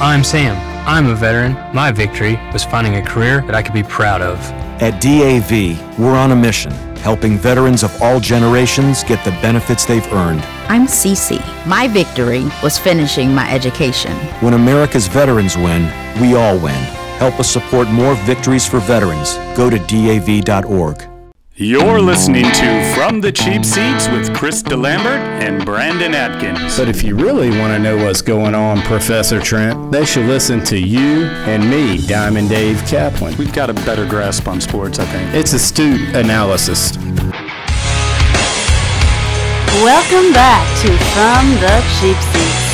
I'm Sam. I'm a veteran. My victory was finding a career that I could be proud of. At DAV, we're on a mission, helping veterans of all generations get the benefits they've earned. I'm Cece. My victory was finishing my education. When America's veterans win, we all win. Help us support more victories for veterans. Go to DAV.org. You're listening to From the Cheap Seats with Chris DeLambert and Brandon Atkins. But if you really want to know what's going on, Professor Trent, they should listen to you and me, Diamond Dave Kaplan. We've got a better grasp on sports, I think. It's astute analysis. Welcome back to From the Cheap Seats.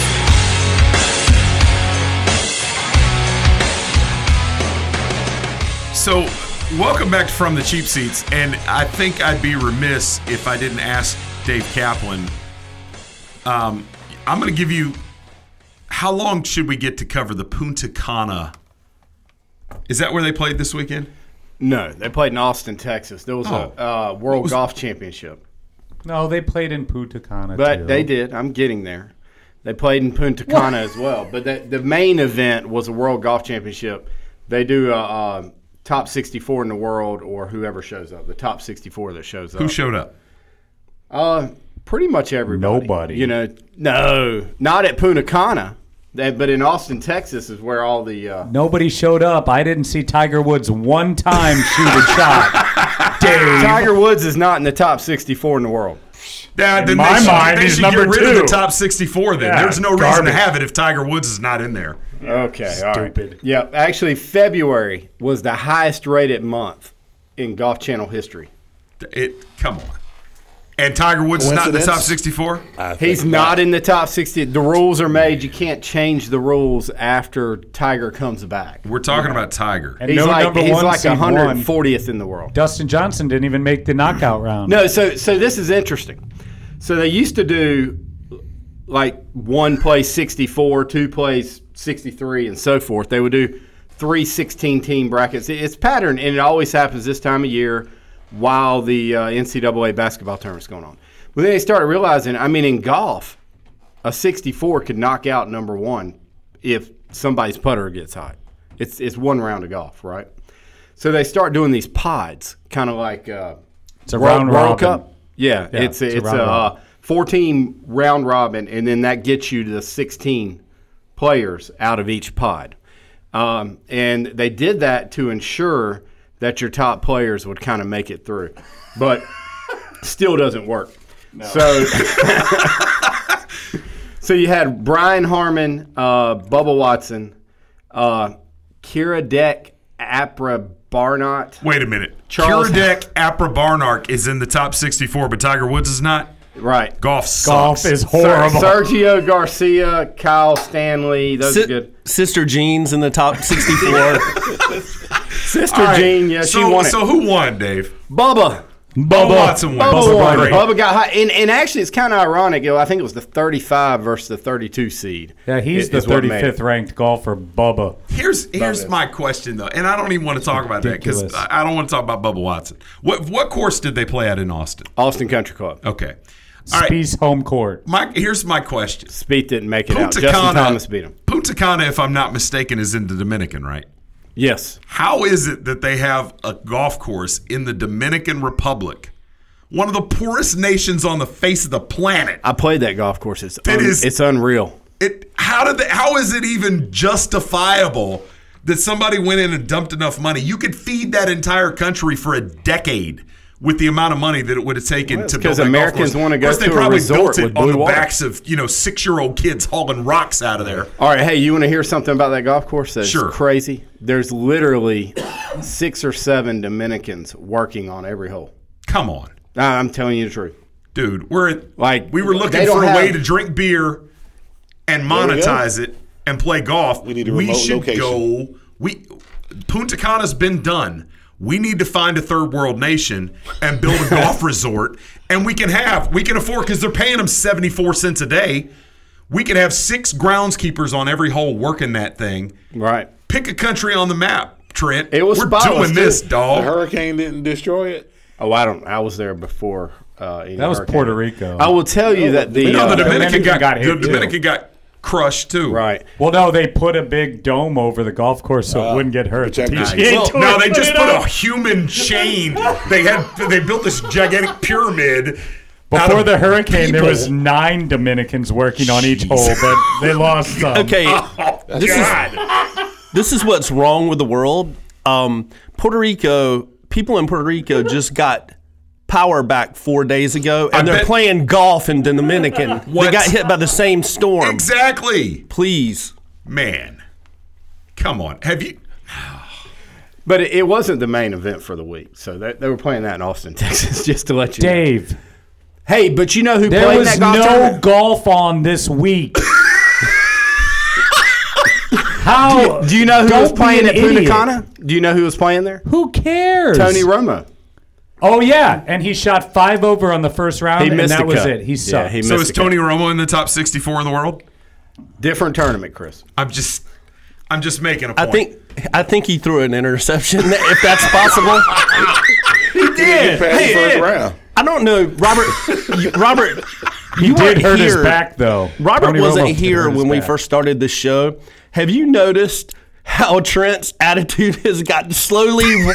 So Welcome back to From the Cheap Seats. And I think I'd be remiss if I didn't ask Dave Kaplan. Um, I'm going to give you how long should we get to cover the Punta Cana? Is that where they played this weekend? No, they played in Austin, Texas. There was Oh. a uh, World Golf Championship. No, they played in Punta Cana But too. they did. I'm getting there. They played in Punta Cana as well. But the, the main event was a World Golf Championship. They do a, uh top 64 in the world or whoever shows up. The top 64 that shows up. Who showed up? Uh, pretty much everybody. Nobody. You know, no, not at Punta Cana. That, but in Austin, Texas, is where all the uh, Nobody showed up. I didn't see Tiger Woods one time shoot a shot. Dave. Tiger Woods is not in the top 64 in the world. Yeah, In then my they should, mind, they he's should number get rid of two. the top 64 then. Yeah, There's no reason to have it if Tiger Woods is not in there. Okay, all right. Stupid. Yeah, actually, February was the highest rated month in Golf Channel history. It come on. And Tiger Woods is not in the top 64? He's not in the top 60. The rules are made. You can't change the rules after Tiger comes back. We're talking about Tiger. And he's no like number he's one like seed won. 140th in the world. Dustin Johnson didn't even make the knockout round. No, so so this is interesting. So they used to do like one plays 64, two plays 63, and so forth. They would do three 16 team brackets. It's pattern, and it always happens this time of year while the uh, NCAA basketball tournament's going on. But then they started realizing, I mean, in golf, a 64 could knock out number one if somebody's putter gets hot. It's it's one round of golf, right? So they start doing these pods, kind of like uh, It's a World, round World robin. Cup. Yeah, Yeah, it's it's a it's, round a, uh, robin. 14 round robin, and then that gets you to the 16 players out of each pod. Um, and they did that to ensure that your top players would kind of make it through, but still doesn't work. So, so you had Brian Harman, uh, Bubba Watson, uh, Kiradech, Apra Barnott. Wait a minute. Charles- Curadek Apra Barnark is in the top 64, but Tiger Woods is not? Right. Golf sucks. Golf is horrible. Sergio Garcia, Kyle Stanley, those Si- are good. Sister Jean's in the top 64. Sister All right, Jean, yeah, so, she won it. So who won, Dave? Bubba. Bubba Watson won. Bubba Bubba won. great. Bubba got high. And, and actually, it's kind of ironic. you know, I think it was the 35 versus the 32 seed. Yeah, he's is- the is what made it. 35th ranked golfer, Bubba. Here's here's it. my question though, and I don't even want to talk about that because Ridiculous. I I don't want to talk about Bubba Watson. What what course did they play at in Austin? Austin Country Club. Okay, all right. Spieth's home court. My here's my question. Speed didn't make it out. Punta Justin Cana, Thomas beat him. Punta Cana, if I'm not mistaken, is in the Dominican, right? Yes. How is it that they have a golf course in the Dominican Republic, one of the poorest nations on the face of the planet? I played that golf course. It's, That un- is- it's unreal. It how did they, how is it even justifiable that somebody went in and dumped enough money? You could feed that entire country for a decade with the amount of money that it would have taken Well, to build that golf Americans course. wanna Of go course, they a probably resort built it with on the water. backs of you know six year old kids hauling rocks out of there. All right, hey, you want to hear something about that golf course that's Sure. crazy? There's literally six or seven Dominicans working on every hole. Come on, I'm telling you the truth. dude. We're Like we were looking for a way to drink beer and There we go. monetize it and play golf. We need a remote should location. go. We Punta Cana's been done. We need to find a third world nation and build a golf resort, and we can have we can afford because they're paying them seventy four cents a day. We could have six groundskeepers on every hole working that thing. Right. Pick a country on the map, Trent. It was We're spotless, doing this, too. The dog. hurricane didn't destroy it. Oh, I don't. I was there before. Uh, any That was hurricane. Puerto Rico. I will tell you that the, no, uh, the Dominican, Dominican got, got hit, the too. Dominican got crushed too. right. Well, no, they put a big dome over the golf course so it wouldn't get hurt. The protect- PGA Well, no, they just put a human chain. They had they built this gigantic pyramid. Before the hurricane, there was nine Dominicans working on each hole, but they lost some. Okay, Oh, this is this is what's wrong with the world. Um, Puerto Rico, people in Puerto Rico just got power back four days ago, and I they're bet- playing golf in the Dominican. They What? got hit by the same storm. exactly, Please. man. Come on, have you? But it, it wasn't the main event for the week, so they, they were playing that in Austin, Texas, just to let you know. Dave, Hey, but you know who there played was that golf no tournament? golf on this week. How? Do you know who was playing at Punta idiot. Cana? Do you know who was playing there? Who cares? Tony Romo. Oh yeah, and he shot five over on the first round, He and missed that the was cut. it. He Yeah, sucked. he So missed is the cut. Tony Romo in the top 64 in the world? Different tournament, Chris. I'm just, I'm just making a point. I think I think he threw an interception if that's possible. He did. Passed the first round. I don't know, Robert. you, Robert, He you did weren't hurt his here. back, though. Robert Tony wasn't Romo did here hurt his when we back. first started the show. Have you noticed how Trent's attitude has gotten slowly?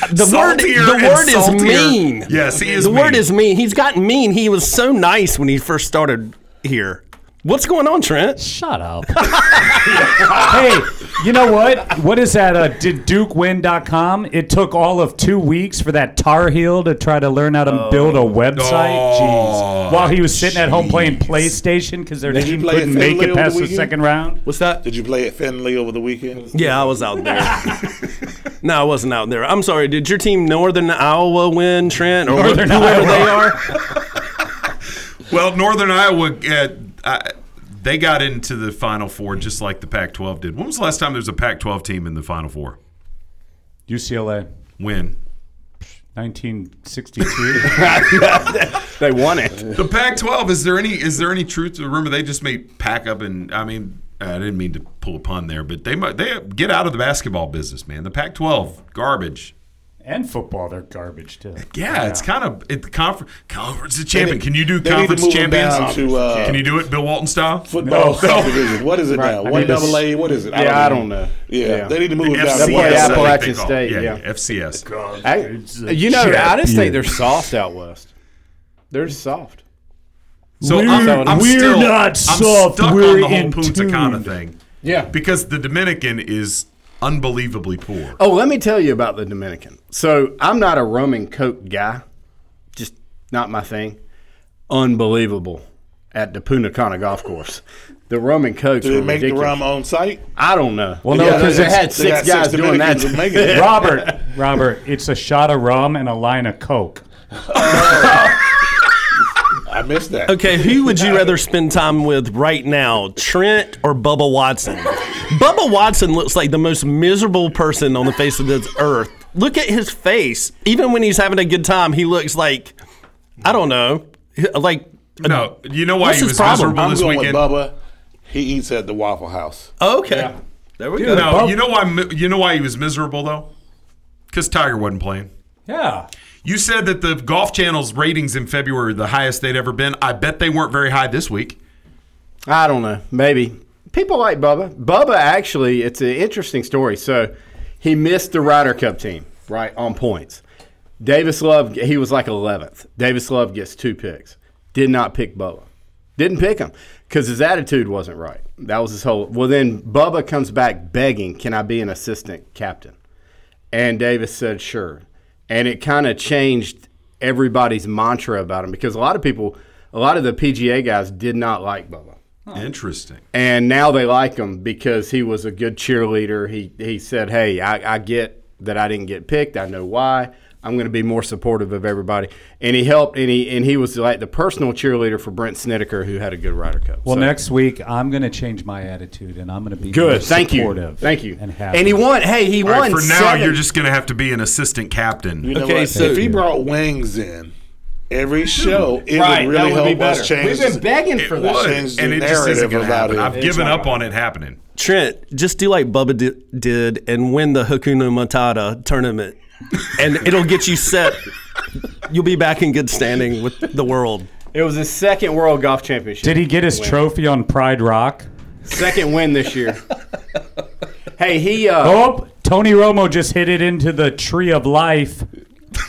The word, the and word is mean. Yes, he is The word is mean. He's gotten mean. He was so nice when he first started here. What's going on, Trent? Shut up. hey, you know what? What is that? Uh, did DukeWin.com? It took all of two weeks for that Tar Heel to try to learn how to build a website. Oh, Jeez. While he was sitting at home playing PlayStation because their Did team couldn't make it past the the second round. What's that? Did you play at Finley over the weekend? Yeah, I was out there. no, I wasn't out there. I'm sorry. Did your team Northern Iowa win, Trent, or Northern whoever Iowa. they are? Well, Northern Iowa, uh, uh, they got into the Final Four just like the Pac-12 did. When was the last time there was a Pac-12 team in the Final Four? UCLA, When? 1962. They won it. The Pac-12 is there any is there any truth to the rumor they just may pack up and I mean I didn't mean to pull a pun there, but they might they get out of the basketball business, man. The Pac-12 garbage. and football, they're garbage too. Yeah, it's kind of it, the conference conference of champion. need- Can you do they need to conference move champions? to, uh, Can you do it Bill Walton style? Football No. subdivision. What is it Right. now? I One double s- A. What is it? Yeah, I don't know. Yeah, Yeah. they need to move it down. FCS, to play Appalachian they call it. State, Yeah, yeah. yeah, FCS. I, you know, I just think they're soft out west. They're soft. So We're- I'm, I'm we're still, not I'm soft, stuck we're on the whole in Punta Cana tune. thing Yeah. because the Dominican is unbelievably poor. Oh, let me tell you about the Dominican. So I'm not a rum and coke guy, just not my thing. Unbelievable at the Punta Cana golf course. The rum and cokes Do they were make the rum on site? I don't know. Well, no, Yeah, because they it's- had six got guys six doing that. Dominicans making it. Robert, Robert, it's a shot of rum and a line of Coke. I missed that. Okay, who would you rather spend time with right now, Trent or Bubba Watson? Bubba Watson looks like the most miserable person on the face of this earth. Look at his face. Even when he's having a good time, he looks like I don't know, like No, you know why What's he his was problem? miserable I'm this going weekend? with Bubba. He eats at the Waffle House. okay. There we go. No, you know why? You know why he was miserable though? Because Tiger wasn't playing. Yeah. You said that the Golf Channel's ratings in February were the highest they'd ever been. I bet they weren't very high this week. I don't know. Maybe people like Bubba. Bubba actually, it's an interesting story. So he missed the Ryder Cup team right on points. Davis Love, he was like 11th. Davis Love gets two picks. Did not pick Bubba. Didn't pick him because his attitude wasn't right. That was his whole. Well, then Bubba comes back begging, "Can I be an assistant captain?" And Davis said, "Sure." And it kind of changed everybody's mantra about him because a lot of people, a lot of the PGA guys did not like Bubba. Interesting. And now they like him because he was a good cheerleader. He he said, "Hey, I, I get that I didn't get picked. I know why. I'm going to be more supportive of everybody." And he helped, and he and he was like the personal cheerleader for Brandt Snedeker, who had a good Ryder Cup. Well, So- next week I'm going to change my attitude and I'm going to be more good. Thank you. Thank you. And happy. And he won. Hey, he All won. right, for now, seven- you're just going to have to be an assistant captain. You know Okay, what? so- if he brought wings in every show, it Right, would really would be us change. We've been begging for It that. would, Change and it just isn't narrative going to happen. it. I've It's given up gonna on it happening. Trent, just do like Bubba did and win the Hakuna Matata tournament, and it'll get you set. You'll be back in good standing with the world. It was his second World Golf Championship. Did he get his win. trophy on Pride Rock? Second win this year. hey, he. Uh, Oh, Tony Romo just hit it into the tree of life.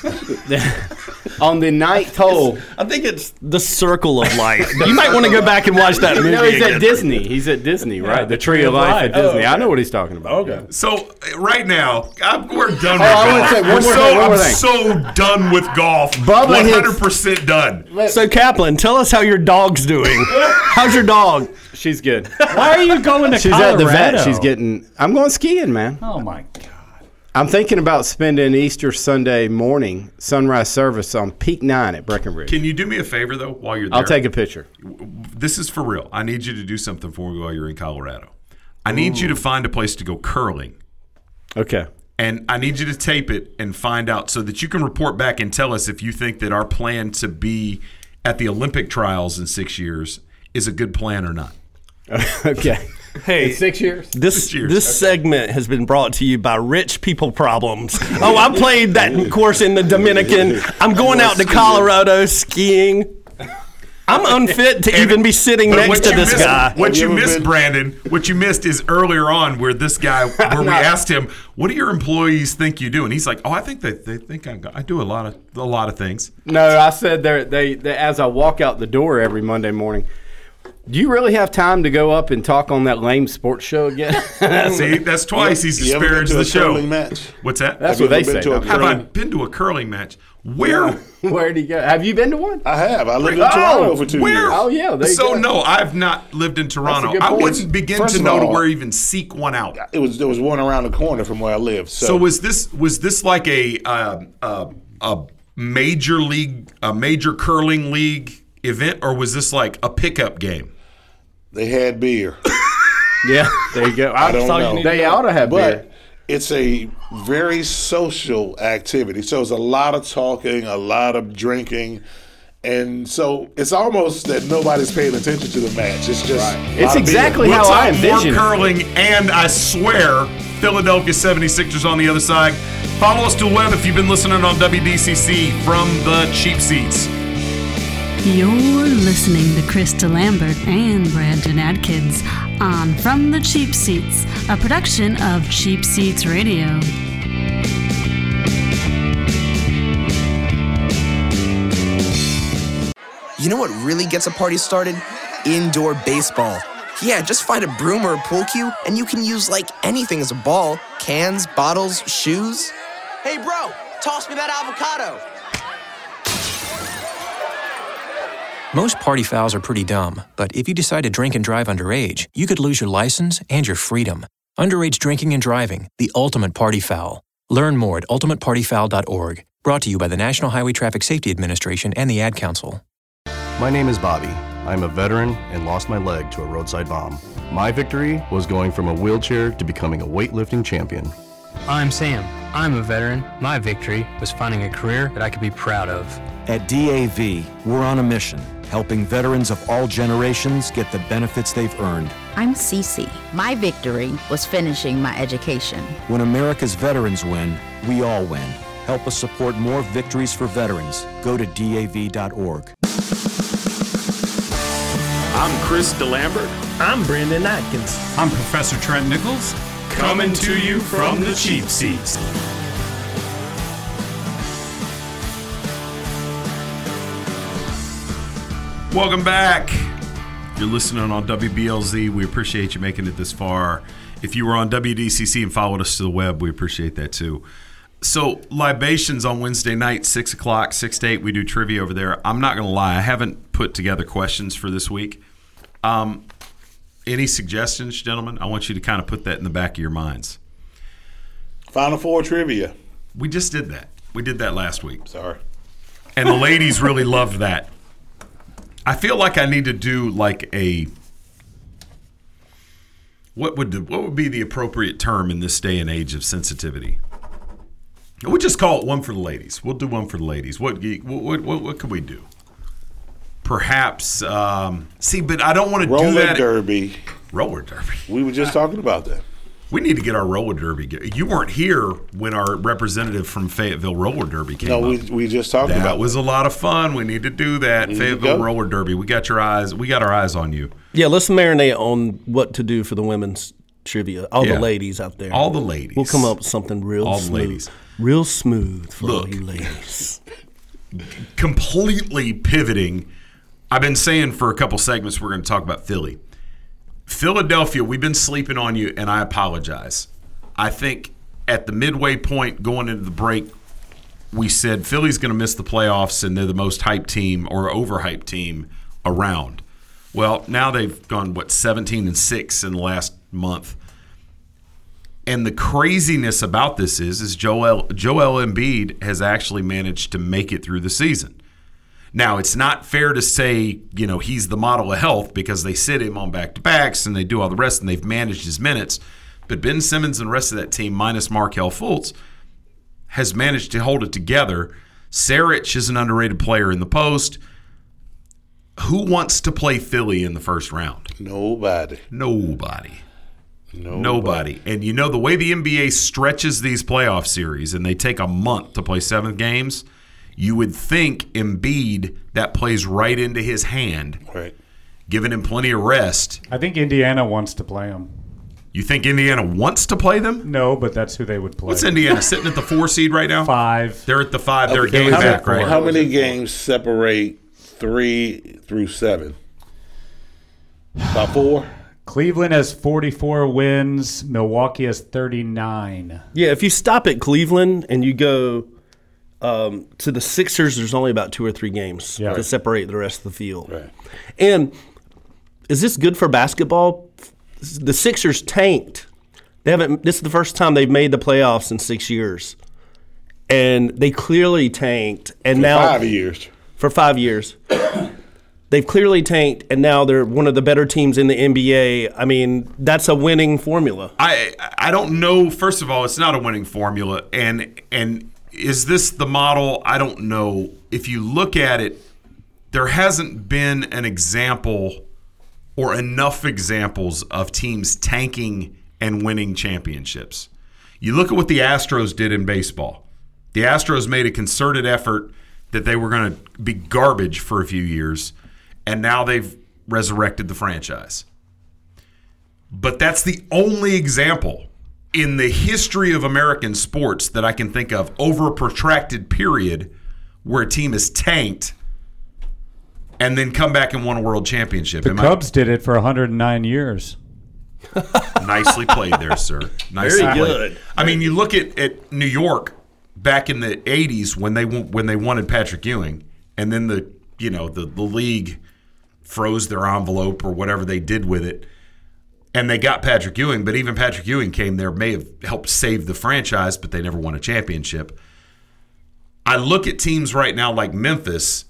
on the ninth hole. I think it's the circle of life. You might want to go back and watch that movie. No, he's again. at Disney. He's at Disney, right? the Tree of Life at Disney. Oh, I know what he's talking about. Okay. So right now, I'm, we're done Oh, I wanna with say golf. one We're so, more I'm thing. so done with golf. Bubba 100% done. So Kaplan, tell us how your dog's doing. How's your dog? She's good. Why are you going to She's Colorado? at the vet. She's getting. I'm going skiing, man. Oh my god. I'm thinking about spending Easter Sunday morning sunrise service on Peak Nine at Breckenridge. Can you do me a favor though while you're there? I'll take a picture. This is for real. I need you to do something for me while you're in Colorado. I need you to find a place to go curling. Okay. And I need you to tape it and find out so that you can report back and tell us if you think that our plan to be at the Olympic trials in six years is a good plan or not. okay. Hey, In six years. This Six years. this segment has been brought to you by Rich People Problems. Oh, I played that course in the Dominican. I'm going out to Colorado skiing. I'm unfit to even be sitting But next what to you this missed- guy. What you you missed, been- Brandon, what you missed is earlier on where this guy, where we asked him, "What do your employees think you do?" And he's like, "Oh, I think that they think I, I do a lot of a lot of things." No, I said they they they as I walk out the door every Monday morning. Do you really have time to go up and talk on that lame sports show again? See, that's twice he's You disparaged the show. curling match? What's that? That's Have what they been say. to a. Have I curling- been to a curling match? Where? Where do you go? Have you been to one? I have. I lived in Oh, Toronto for two Where? years. Oh yeah, there you so go. no, I've not lived in Toronto. I wouldn't begin First to of know to where even seek one out. It was there was one around the corner from where I lived. So, So was this was this like a uh, uh, a major league a major curling league event or was this like a pickup game? They had beer. Yeah, there you go. I don't that's all you know. need to They ought to have but beer. it's a very social activity. So it's a lot of talking, a lot of drinking. And so it's almost that nobody's paying attention to the match. It's just a It's lot of beer. exactly We'll how I talk more envision it. curling and I swear Philadelphia 76ers on the other side. Follow us to the web if you've been listening on WDCC from the cheap seats. You're listening to Chris DeLambert and Brandon Atkins on From the Cheap Seats, a production of Cheap Seats Radio. You know what really gets a party started? Indoor baseball. Yeah, just find a broom or a pool cue, and you can use like anything as a ball cans, bottles, shoes. Hey, bro, toss me that avocado. Most party fouls are pretty dumb, but if you decide to drink and drive underage, you could lose your license and your freedom. Underage drinking and driving, the ultimate party foul. Learn more at ultimatepartyfoul.org. Brought to you by the National Highway Traffic Safety Administration and the Ad Council. My name is Bobby. I'm a veteran and lost my leg to a roadside bomb. My victory was going from a wheelchair to becoming a weightlifting champion. I'm Sam. I'm a veteran. My victory was finding a career that I could be proud of. At DAV, we're on a mission, helping veterans of all generations get the benefits they've earned. I'm Cece. My victory was finishing my education. When America's veterans win, we all win. Help us support more victories for veterans. Go to DAV.org. I'm Chris DeLambert. I'm Brandon Atkins. I'm Professor Trent Nichols. Coming to you from the cheap seats. Welcome back. You're listening on WBLZ. We appreciate you making it this far. If you were on WDCC and followed us to the web, we appreciate that too. So, libations on Wednesday night, 6 o'clock, 6 to 8, we do trivia over there. I'm not going to lie, I haven't put together questions for this week. Um, any suggestions, gentlemen? I want you to kind of put that in the back of your minds. Final Four trivia. We just did that. We did that last week. Sorry. And the ladies really loved that. I feel like I need to do like a what would the, what would be the appropriate term in this day and age of sensitivity? We'll just call it one for the ladies. We'll do one for the ladies. What what what, what could we do? Perhaps um, see, but I don't want to do that. Roller derby. Roller derby. We were just talking about that. We need to get our roller derby. You weren't here when our representative from Fayetteville roller derby came No, up. we, we just talked that about that. was a lot of fun. We need to do that. There you Fayetteville go. roller derby. We got your eyes. We got our eyes on you. Yeah, let's marinate on what to do for the women's trivia. All Yeah. the ladies out there. All the ladies. We'll come up with something real All the smooth. ladies. Real smooth for all Look. you ladies. completely pivoting. I've been saying for a couple segments we're going to talk about Philly. Philadelphia, we've been sleeping on you, and I apologize. I think at the midway point going into the break, we said Philly's going to miss the playoffs, and they're the most hyped team or overhyped team around. Well, now they've gone what 17 and six in the last month. And the craziness about this is, is Joel Joel Embiid has actually managed to make it through the season. Now, it's not fair to say, you know, he's the model of health because they sit him on back to backs and they do all the rest and they've managed his minutes. But Ben Simmons and the rest of that team, minus Markelle Fultz, has managed to hold it together. Saric is an underrated player in the post. Who wants to play Philly in the first round? Nobody. Nobody. Nobody. Nobody. And you know, the way the NBA stretches these playoff series and they take a month to play seven games, you would think Embiid, that plays right into his hand. Right. Giving him plenty of rest. I think Indiana wants to play them. You think Indiana wants to play them? No, but that's who they would play. What's Indiana sitting at the four seed right now? Five. They're at the five. They're a Okay, game how back, many- right? How many games separate three through seven? About four. Cleveland has 44 wins. Milwaukee has 39. Yeah, if you stop at Cleveland and you go um, to the Sixers, there's only about two or three games Yeah. to separate the rest of the field. And is this good for basketball? The Sixers tanked. They haven't. This is the first time they've made the playoffs in six years, and they clearly tanked. And For now five years. For five years. They've clearly tanked, and now they're one of the better teams in the NBA. I mean, that's a winning formula. I I don't know. First of all, it's not a winning formula, and and is this the model? I don't know. If you look at it, there hasn't been an example or enough examples of teams tanking and winning championships. You look at what the Astros did in baseball. The Astros made a concerted effort that they were going to be garbage for a few years, and now they've resurrected the franchise. But that's the only example in the history of American sports that I can think of over a protracted period where a team is tanked and then come back and won a world championship. The Am I- Cubs did it for 109 years. Nicely played there, sir. Nicely Very played. good. I mean, you look at, at New York back in the '80s when they when they wanted Patrick Ewing, and then the you know the the league froze their envelope or whatever they did with it, and they got Patrick Ewing. But even Patrick Ewing came there may have helped save the franchise, but they never won a championship. I look at teams right now like Memphis.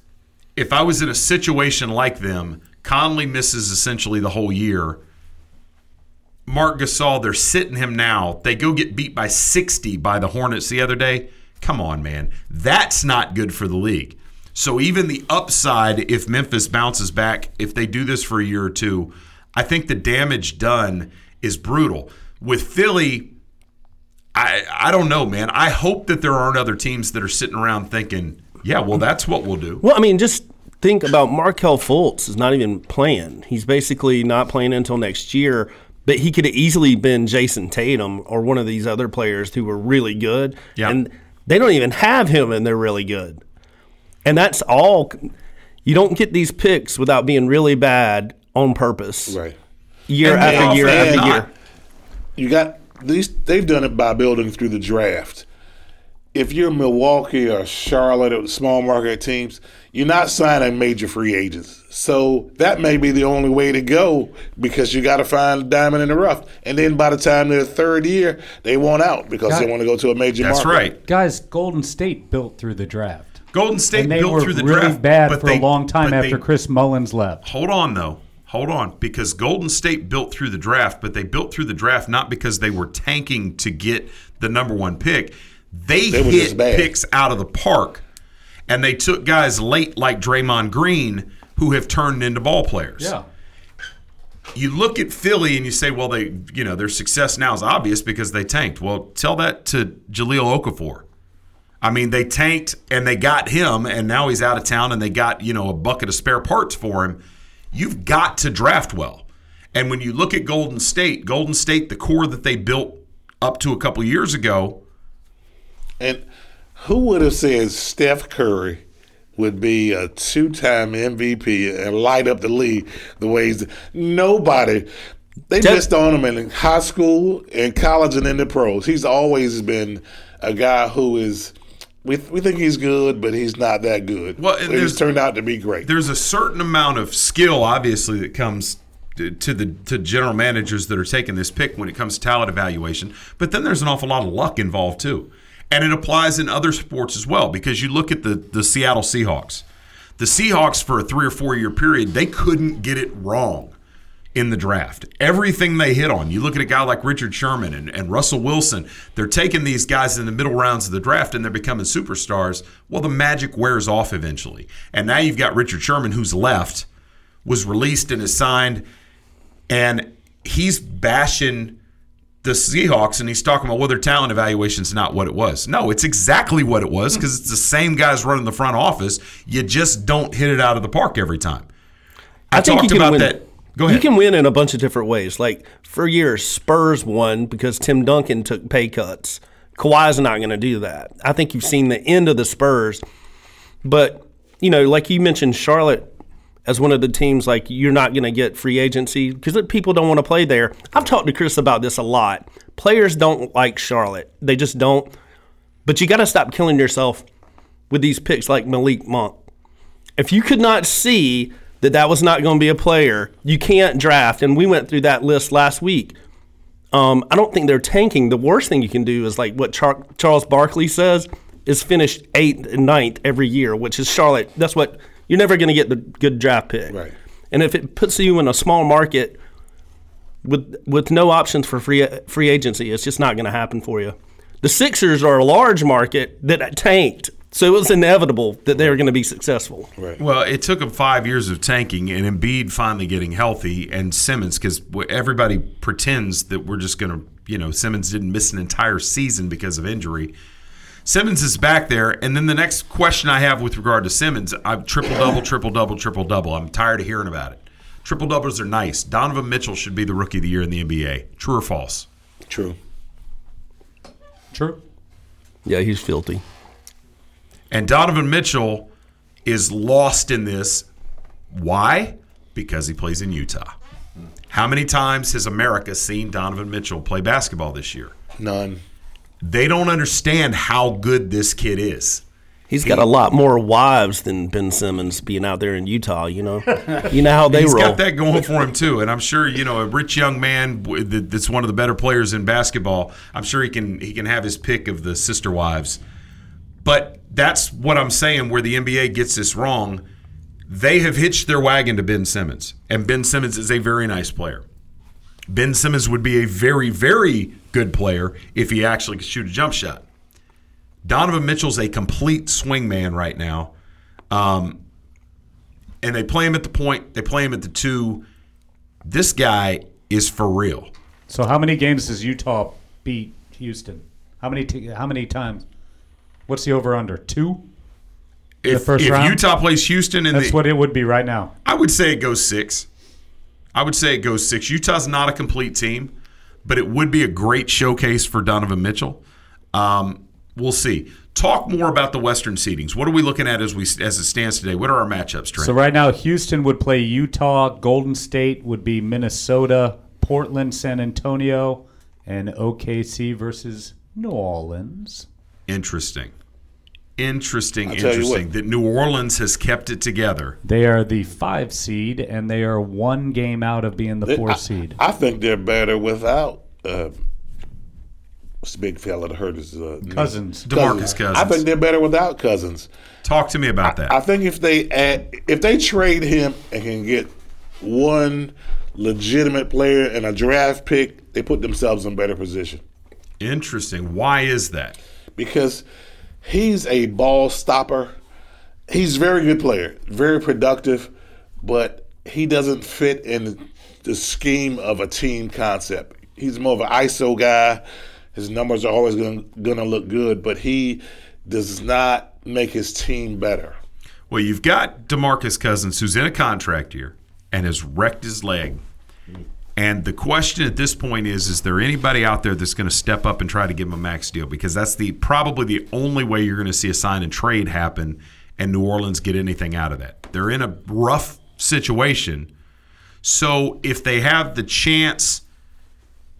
If I was in a situation like them, Conley misses essentially the whole year. Marc Gasol, they're sitting him now. They go get beat by 60 by the Hornets the other day. Come on, man. That's not good for the league. So even the upside, if Memphis bounces back, if they do this for a year or two, I think the damage done is brutal. With Philly, I I don't know, man. I hope that there aren't other teams that are sitting around thinking, yeah, well, that's what we'll do. Well, I mean, just think about Markelle Fultz is not even playing. He's basically not playing until next year. But he could have easily been Jayson Tatum or one of these other players who were really good. Yeah. And they don't even have him, and they're really good. And that's all. You don't get these picks without being really bad on purpose. Right. Year And after year and after year. You got these. They've done it by building through the draft. If you're Milwaukee or Charlotte or small market teams, you're not signing major free agents. So that may be the only way to go because you got to find a diamond in the rough. And then by the time they're third year, they want out because Got- they want to go to a major market. that's market. Right. Guys, Golden State built through the draft. Golden State and they built were through the really draft, bad but for they- a long time after they- Chris Mullins left. Hold on, though. Hold on. Because Golden State built through the draft, but they built through the draft not because they were tanking to get the number one pick. They, They hit picks out of the park. And they took guys late like Draymond Green who have turned into ball players. Yeah. You look at Philly and you say, well, they, you know, their success now is obvious because they tanked. Well, tell that to Jahlil Okafor. I mean, they tanked and they got him, and now he's out of town, and they got you know a bucket of spare parts for him. You've got to draft well. And when you look at Golden State, Golden State, the core that they built up to a couple years ago, And who would have said Steph Curry would be a two-time MVP and light up the league the way he's nobody. They Def- missed on him in high school, in college, and in the pros. He's always been a guy who is. We, we think he's good, but he's not that good. Well, and he's turned out to be great. there's a certain amount of skill, obviously, that comes to to the to general managers that are taking this pick when it comes to talent evaluation. But then there's an awful lot of luck involved too, and it applies in other sports as well. Because you look at the the Seattle Seahawks, The Seahawks, for a three or four year period, they couldn't get it wrong in the draft. Everything they hit on. You look at a guy like Richard Sherman and, and Russell Wilson, they're taking these guys in the middle rounds of the draft and they're becoming superstars. Well, the magic wears off eventually. And now you've got Richard Sherman who's left, was released and is signed, and he's bashing the Seahawks and he's talking about well their talent evaluation's not what it was. No, it's exactly what it was because it's the same guys running the front office. You just don't hit it out of the park every time. I, think talked about win. that. Go ahead. You can win in a bunch of different ways. Like for years, Spurs won because Tim Duncan took pay cuts. Kawhi's not going to do that. I think you've seen the end of the Spurs. But you know, like you mentioned, Charlotte as one of the teams, like you're not going to get free agency because people don't want to play there. I've talked to Chris about this a lot. Players don't like Charlotte. They just don't. But you got to stop killing yourself with these picks like Malik Monk. If you could not see that that was not going to be a player, you can't draft. And we went through that list last week. Um, I don't think they're tanking. The worst thing you can do is like what Char- Charles Barkley says is finish eighth and ninth every year, which is Charlotte. That's what you're never going to get the good draft pick. Right. And if it puts you in a small market with with no options for free free agency, it's just not going to happen for you. The Sixers are a large market that tanked, so it was inevitable that they were going to be successful. Right. Well, it took them five years of tanking and Embiid finally getting healthy and Simmons because everybody pretends that we're just going to, you know, Simmons didn't miss an entire season because of injury. Simmons is back there, and then the next question I have with regard to Simmons, I'm triple double, triple double, triple double. I'm tired of hearing about it. Triple doubles are nice. Donovan Mitchell should be the rookie of the year in the NBA. True or false? True. True. Yeah, he's filthy. And Donovan Mitchell is lost in this. Why? Because he plays in Utah. How many times has America seen Donovan Mitchell play basketball this year? None. They don't understand how good this kid is. He's got a lot more wives than Ben Simmons being out there in Utah. You know, you know how they He's roll. He's got that going for him too, and I'm sure you know a rich young man that's one of the better players in basketball. I'm sure he can he can have his pick of the sister wives. But that's what I'm saying. Where the NBA gets this wrong, they have hitched their wagon to Ben Simmons, and Ben Simmons is a very nice player. Ben Simmons would be a very very good player if he actually could shoot a jump shot. Donovan Mitchell's a complete swing man right now. Um, and they play him at the point, they play him at the two. This guy is for real. So how many games does Utah beat Houston? How many? T- how many times? What's the over under? Two. If, the first if round? Utah plays Houston in That's the, what it would be right now. I would say it goes six. I would say it goes six. Utah's not a complete team, but it would be a great showcase for Donovan Mitchell. Um, we'll see. Talk more about the Western seedings. What are we looking at as we as it stands today? What are our matchups, Trent? So right now, Houston would play Utah. Golden State would be Minnesota. Portland, San Antonio, and OKC versus New Orleans. Interesting. Interesting, I'll interesting. That New Orleans has kept it together. They are the five seed, and they are one game out of being the They- four I, seed. I think they're better without. Uh, what's the big fella that hurt his uh, knee? Cousins. DeMarcus Cousins. I think they're better without Cousins. Talk to me about that. I think if they add, if they trade him and can get one legitimate player and a draft pick, they put themselves in better position Interesting. Why is that? Because he's a ball stopper. He's a very good player, very productive, but he doesn't fit in the scheme of a team concept. He's more of an ISO guy. His numbers are always going to look good, but he does not make his team better. Well, you've got DeMarcus Cousins, who's in a contract year and has wrecked his leg. And the question at this point is: Is there anybody out there that's going to step up and try to give him a max deal? Because that's the probably the only way you're going to see a sign and trade happen, and New Orleans get anything out of that. They're in a rough situation. So if they have the chance,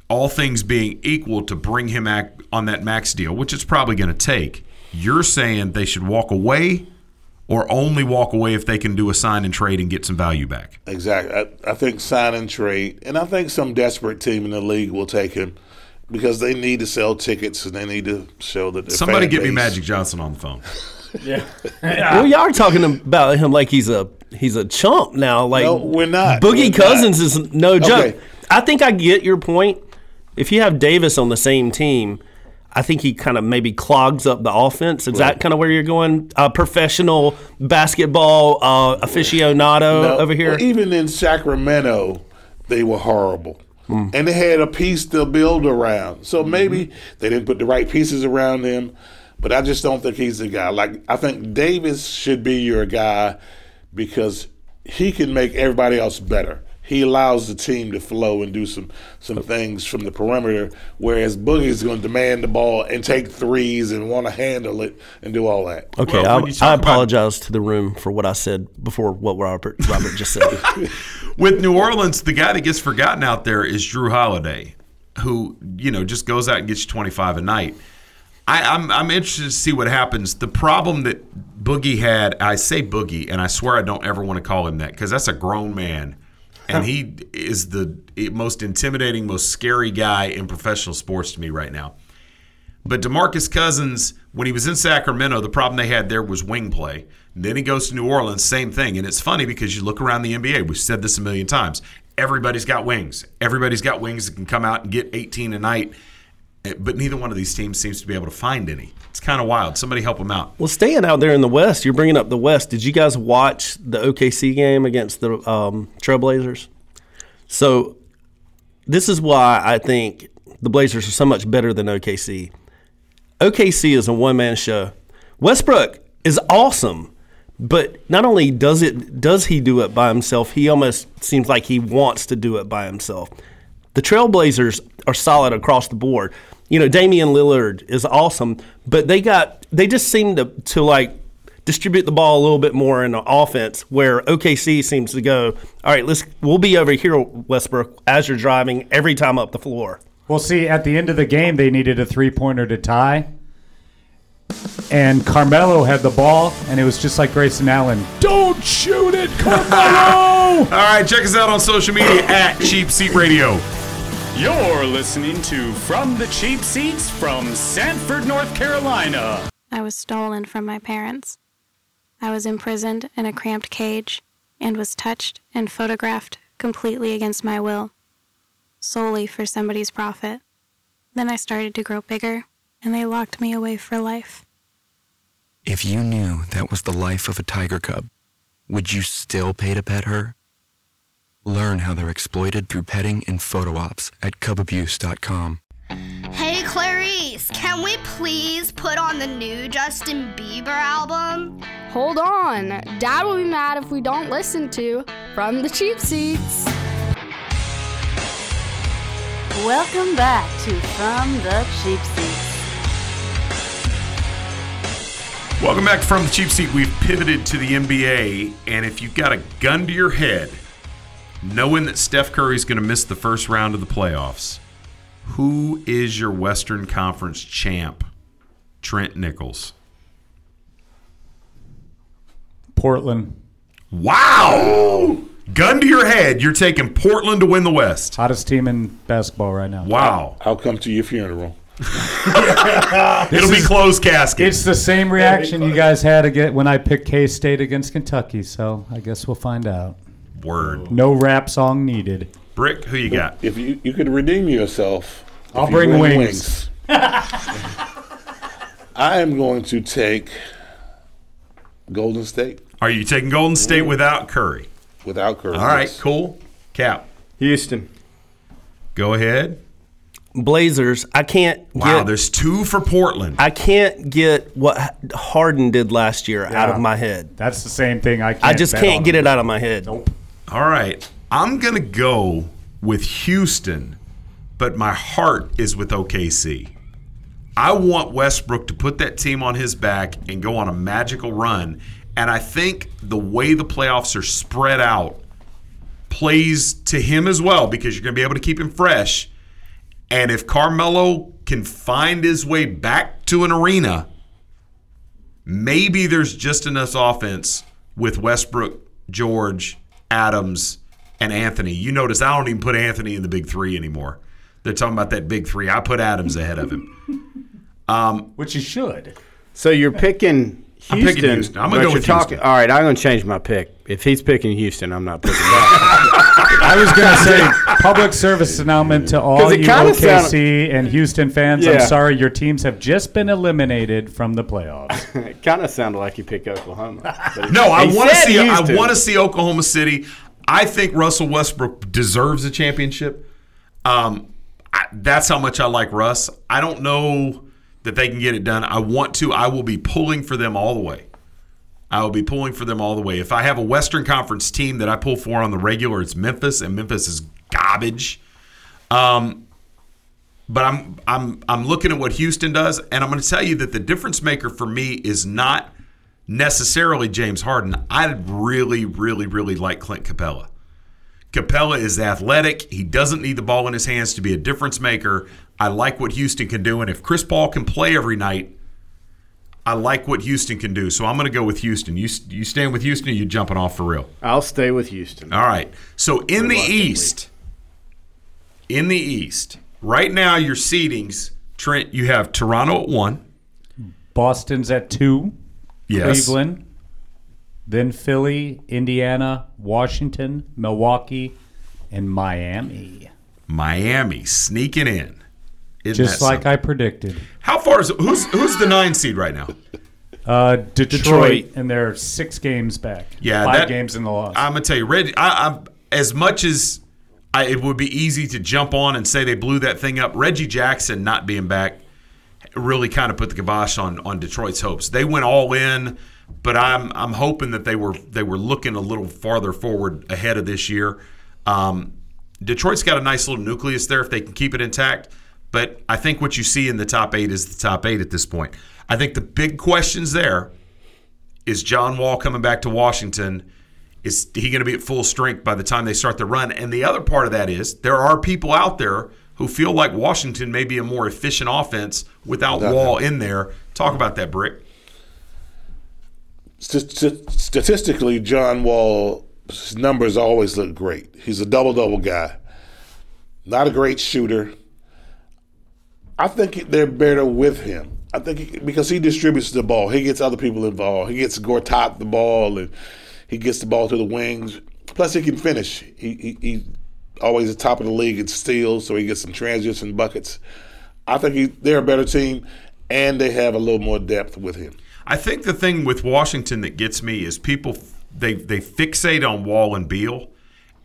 all things being equal, to bring him on that max deal, which it's probably going to take, you're saying they should walk away or only walk away if they can do a sign and trade and get some value back. Exactly. I, I think sign and trade, and I think some desperate team in the league will take him because they need to sell tickets and they need to show that. Their Somebody fan get me Magic Johnson on the phone. Yeah. well, y'all are talking about him like he's a he's a chump now. Like No, we're not. Boogie We're Cousins not. is no joke. Okay. I think I get your point. If you have Davis on the same team, I think he kind of maybe clogs up the offense. Is that kind of where you're going? Uh, professional basketball uh, aficionado No, over here. well, even in Sacramento, they were horrible. Hmm. And they had a piece to build around. Mm-hmm. So maybe they didn't put the right pieces around him. But I just don't think he's the guy. Like I think Davis should be your guy because he can make everybody else better. He allows the team to flow and do some some things from the perimeter, whereas Boogie's going to demand the ball and take threes and want to handle it and do all that. Okay, I, I apologize to the room for what I said before what Robert Robert just said. With New Orleans, the guy that gets forgotten out there is Jrue Holiday, who you know just goes out and gets you 25 a night. I, I'm I'm interested to see what happens. The problem that Boogie had, I say Boogie, and I swear I don't ever want to call him that because that's a grown man, and he is the eh, most intimidating, most scary guy in professional sports to me right now. But DeMarcus Cousins, when he was in Sacramento, the problem they had there was wing play. then he goes to New Orleans, same thing. And it's funny because you look around the NBA, we've said this a million times. Everybody's got wings. Everybody's got wings that can come out and get 18 a night. Eh, But neither one of these teams seems to be able to find any. It's kind of wild. Somebody help them out. Well, staying out there in the West, you're bringing up the West. Did you guys watch the OKC game against the um, Trailblazers? So, this is why I think the Blazers are so much better than OKC. OKC is a one man show. Westbrook is awesome, but not only does it does he do it by himself, he almost seems like he wants to do it by himself. The Trailblazers are solid across the board. You know, Damian Lillard is awesome, but they got they just seem to to like distribute the ball a little bit more in the offense where OKC seems to go, all right, let's we'll be over here Westbrook as you're driving every time up the floor. Well, see, at the end of the game, they needed a three pointer to tie. And Carmelo had the ball, and it was just like Grayson Allen. Don't shoot it, Carmelo! All right, check us out on social media at Cheap Seat Radio. You're listening to From the Cheap Seats from Sanford, North Carolina. I was stolen from my parents. I was imprisoned in a cramped cage and was touched and photographed completely against my will, solely for somebody's profit. Then I started to grow bigger, and they locked me away for life. If you knew that was the life of a tiger cub, would you still pay to pet her? Learn how they're exploited through petting and photo ops at cubabuse.com. Hey Clarice, can we please put on the new Justin Bieber album? Hold on. Dad will be mad if we don't listen to From the Cheap Seats. Welcome back to From the Cheap Seats. Welcome back from the cheap seat. We've pivoted to the NBA, and if you've got a gun to your head, knowing that Steph Curry's going to miss the first round of the playoffs, who is your Western Conference champ? Trent Nichols. Portland. Wow! Gun to your head, you're taking Portland to win the West. Hottest team in basketball right now. Wow. I'll come to your funeral. It'll be closed casket. It's the same reaction you guys had again when I picked K State against Kentucky, so I guess we'll find out. Word. No rap song needed. Brick, who you got? If you, you could redeem yourself, I'll you bring win wings. I am going to take Golden State Are you taking Golden State without Curry? without Curry. All right, yes. cool. Cap. Houston. Go ahead. Blazers, I can't Wow, get there's two for Portland. I can't get what Harden did last year out of my head. That's the same thing. I can't I just bet can't on get it out of my head. All right. I'm going to go with Houston, but my heart is with OKC. I want Westbrook to put that team on his back and go on a magical run. And I think the way the playoffs are spread out plays to him as well because you're going to be able to keep him fresh. And if Carmelo can find his way back to an arena, maybe there's just enough offense with Westbrook, George, Adams, and Anthony. You notice I don't even put Anthony in the big three anymore. They're talking about that big three. I put Adams ahead of him. Um, Which you should. So you're picking I'm picking Houston. I'm gonna go with talking, Houston. All right, I'm going to change my pick. If he's picking Houston, I'm not picking that. I was going to say public service announcement to all it you kinda OKC and Houston fans. Yeah. I'm sorry, your teams have just been eliminated from the playoffs. it kind of sounded like you picked Oklahoma. but No, I he want to said see. I Houston. want to see Oklahoma City. I think Russell Westbrook deserves a championship. Um, I, that's how much I like Russ. I don't know that they can get it done. I want to. I will be pulling for them all the way. I will be pulling for them all the way. If I have a Western Conference team that I pull for on the regular, it's Memphis, and Memphis is garbage. Um, but I'm I'm I'm looking at what Houston does, and I'm going to tell you that the difference maker for me is not necessarily James Harden. I really, really, really like Clint Capela. Capela is athletic. He doesn't need the ball in his hands to be a difference maker. I like what Houston can do, and if Chris Paul can play every night, I like what Houston can do. So I'm going to go with Houston. You you staying with Houston? or You jumping off for real? I'll stay with Houston. All right. So in the East, in the East, right now your seedings, Trent, you have Toronto at one. Boston's at two. Yes. Cleveland. Then Philly, Indiana, Washington, Milwaukee, and Miami. Miami sneaking in. Isn't Just that like something? I predicted. How far is who's who's the nine seed right now? Uh, Detroit, Detroit. and they're six games back. Yeah, five that- games in the loss. I'm gonna tell you, Reggie. I, I'm as much as I, it would be easy to jump on and say they blew that thing up. Reggie Jackson not being back really kind of put the kibosh on on Detroit's hopes. They went all in, but I'm I'm hoping that they were they were looking a little farther forward ahead of this year. Um, Detroit's got a nice little nucleus there if they can keep it intact. But I think what you see in the top eight is the top eight at this point. I think the big questions there is John Wall coming back to Washington. Is he going to be at full strength by the time they start the run? And the other part of that is there are people out there who feel like Washington may be a more efficient offense without Wall in there. Talk about that, Brick. St- st- statistically, John Wall's numbers always look great. He's a double double guy. Not a great shooter. I think they're better with him. I think he, because he distributes the ball, he gets other people involved. He gets Gortat the ball, and he gets the ball to the wings. Plus, he can finish. He, he, he always at the top of the league in steals, so he gets some transition buckets. I think he, they're a better team, and they have a little more depth with him. I think the thing with Washington that gets me is people they they fixate on Wall and Beal,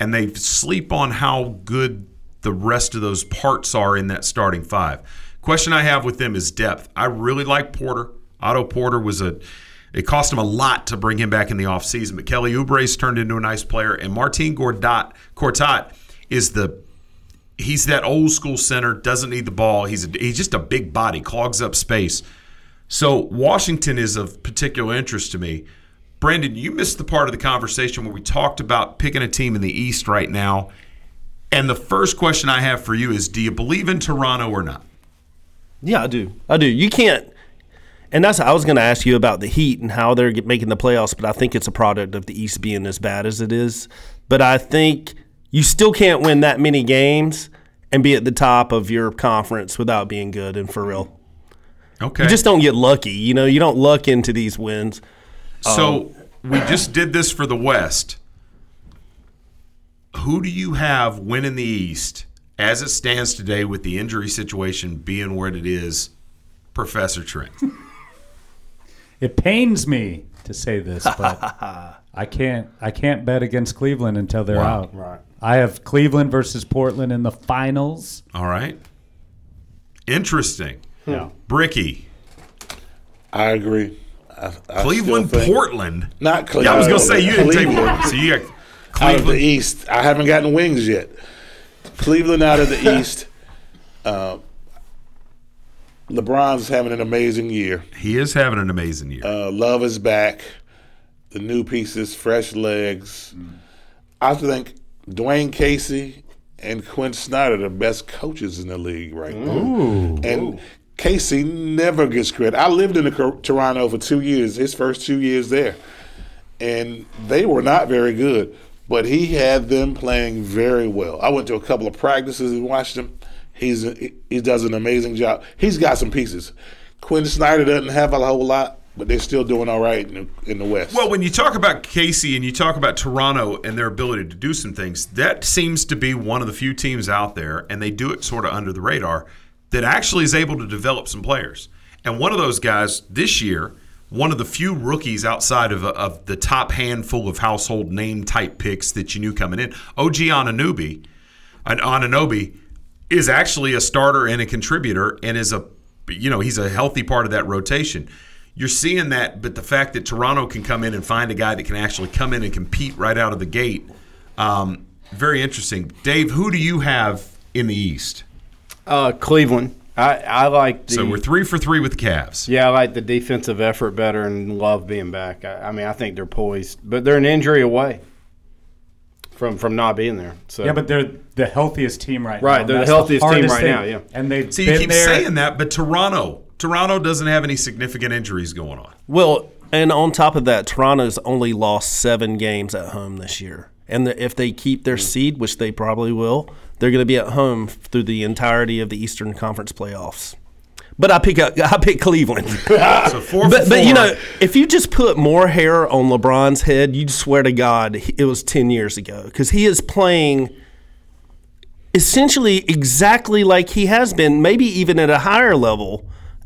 and they sleep on how good the rest of those parts are in that starting five. Question I have with them is depth. I really like Porter. Otto Porter was a it cost him a lot to bring him back in the offseason, but Kelly Oubre's turned into a nice player, and Martin Gortat, Gortat is the he's that old school center, doesn't need the ball. He's a, he's just a big body, clogs up space. So Washington is of particular interest to me. Brandon, you missed the part of the conversation where we talked about picking a team in the East right now. And the first question I have for you is do you believe in Toronto or not? Yeah, I do. I do. You can't. And that's I was going to ask you about the Heat and how they're making the playoffs, but I think it's a product of the East being as bad as it is. But I think you still can't win that many games and be at the top of your conference without being good and for real. Okay. You just don't get lucky. You know, you don't luck into these wins. So um, we just did this for the West. Who do you have winning the East as it stands today with the injury situation being what it is, Professor Trent? It pains me to say this, but I can't. I can't bet against Cleveland until they're Wow. out. Right. I have Cleveland versus Portland in the finals. All right. Interesting. Hmm. Yeah. Brickey. I agree. I, I Cleveland, think- Portland. Not Cleveland. Yeah, I was gonna say you didn't take Cleveland. So you got out of the East. I haven't gotten wings yet. Cleveland out of the East. Uh, LeBron's having an amazing year. He is having an amazing year. Uh, Love is back. The new pieces, fresh legs. I think Dwane Casey and Quin Snyder are the best coaches in the league right now. Ooh. And Casey never gets credit. I lived in the, Toronto for two years, his first two years there. And they were not very good, but he had them playing very well. I went to a couple of practices and watched him. He's he, does an amazing job. He's got some pieces. Quin Snyder doesn't have a whole lot, but they're still doing all right in the, in the West. Well, when you talk about Casey and you talk about Toronto and their ability to do some things, that seems to be one of the few teams out there, and they do it sort of under the radar, that actually is able to develop some players. And one of those guys this year, one of the few rookies outside of, of the top handful of household name type picks that you knew coming in, OG Anunoby, an Anunoby, is actually a starter and a contributor and is a you know he's a healthy part of that rotation. You're seeing that but the fact that toronto can come in and find a guy that can actually come in and compete right out of the gate um, very interesting. Dave who do you have in the east? Uh, Cleveland. I, I like the. so we're three for three with the Cavs. Yeah, I like the defensive effort better and love being back. I, I mean, I think they're poised, but they're an injury away from from not being there. So Yeah, but they're the healthiest team right, Right, now. Right, they're the That's healthiest team right thing. now, yeah. and they've See, you keep there. saying that, but Toronto, Toronto doesn't have any significant injuries going on. Well, and on top of that, Toronto's only lost seven games at home this year. And the, if they keep their hmm. seed, which they probably will, they're going to be at home through the entirety of the Eastern Conference playoffs. But I pick up, I pick Cleveland. so four but, for but you know, if you just put more hair on LeBron's head, you'd swear to God it was ten years ago because he is playing essentially exactly like he has been, maybe even at a higher level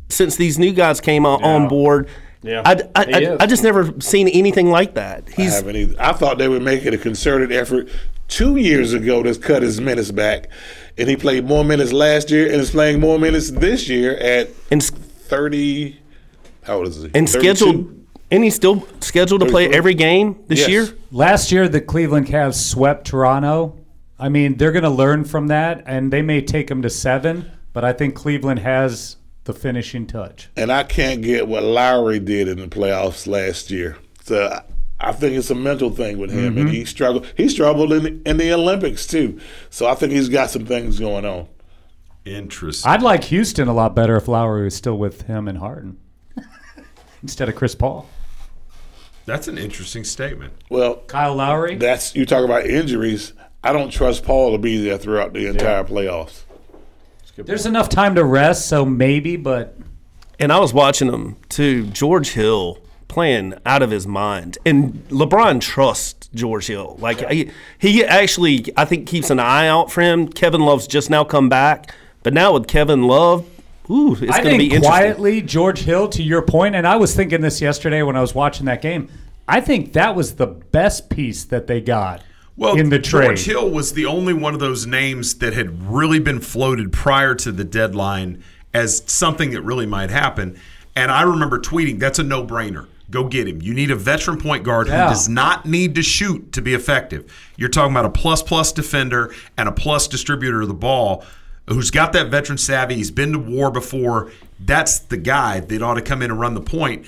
since these new guys came on, on board. Yeah, I, I, I. I just never seen anything like that. I He's haven't either. I thought they would make it a concerted effort two years ago to cut his minutes back, and he played more minutes last year and is playing more minutes this year at and, thirty. How old is he? and 32? scheduled, and he's still scheduled to play every game this Yes. year. Last year, the Cleveland Cavs swept Toronto. I mean, they're going to learn from that, and they may take them to seven. But I think Cleveland has the finishing touch. and I can't get what Lowry did in the playoffs last year. So I- I think it's a mental thing with him, and Mhm. he struggled. He struggled in in the Olympics too. So I think he's got some things going on. Interesting. I'd like Houston a lot better if Lowry was still with him and Harden instead of Chris Paul. That's an interesting statement. Well, Kyle Lowry. That's you talk about injuries. I don't trust Paul to be there throughout the entire playoffs. There's enough time to rest, so maybe, but And I was watching him too. George Hill playing out of his mind, and LeBron trusts George Hill. Like he, he actually, I think keeps an eye out for him. Kevin Love's just now come back, but now with Kevin Love, ooh, it's going to be think interesting. quietly, George Hill, to your point, and I was thinking this yesterday when I was watching that game. I think that was the best piece that they got Well, in the trade. George Hill was the only one of those names that had really been floated prior to the deadline as something that really might happen. And I remember tweeting, "That's a no-brainer. Go get him. You need a veteran point guard Yeah. who does not need to shoot to be effective. You're talking about a plus-plus defender and a plus distributor of the ball." Who's got that veteran savvy? He's been to war before. That's the guy that ought to come in and run the point.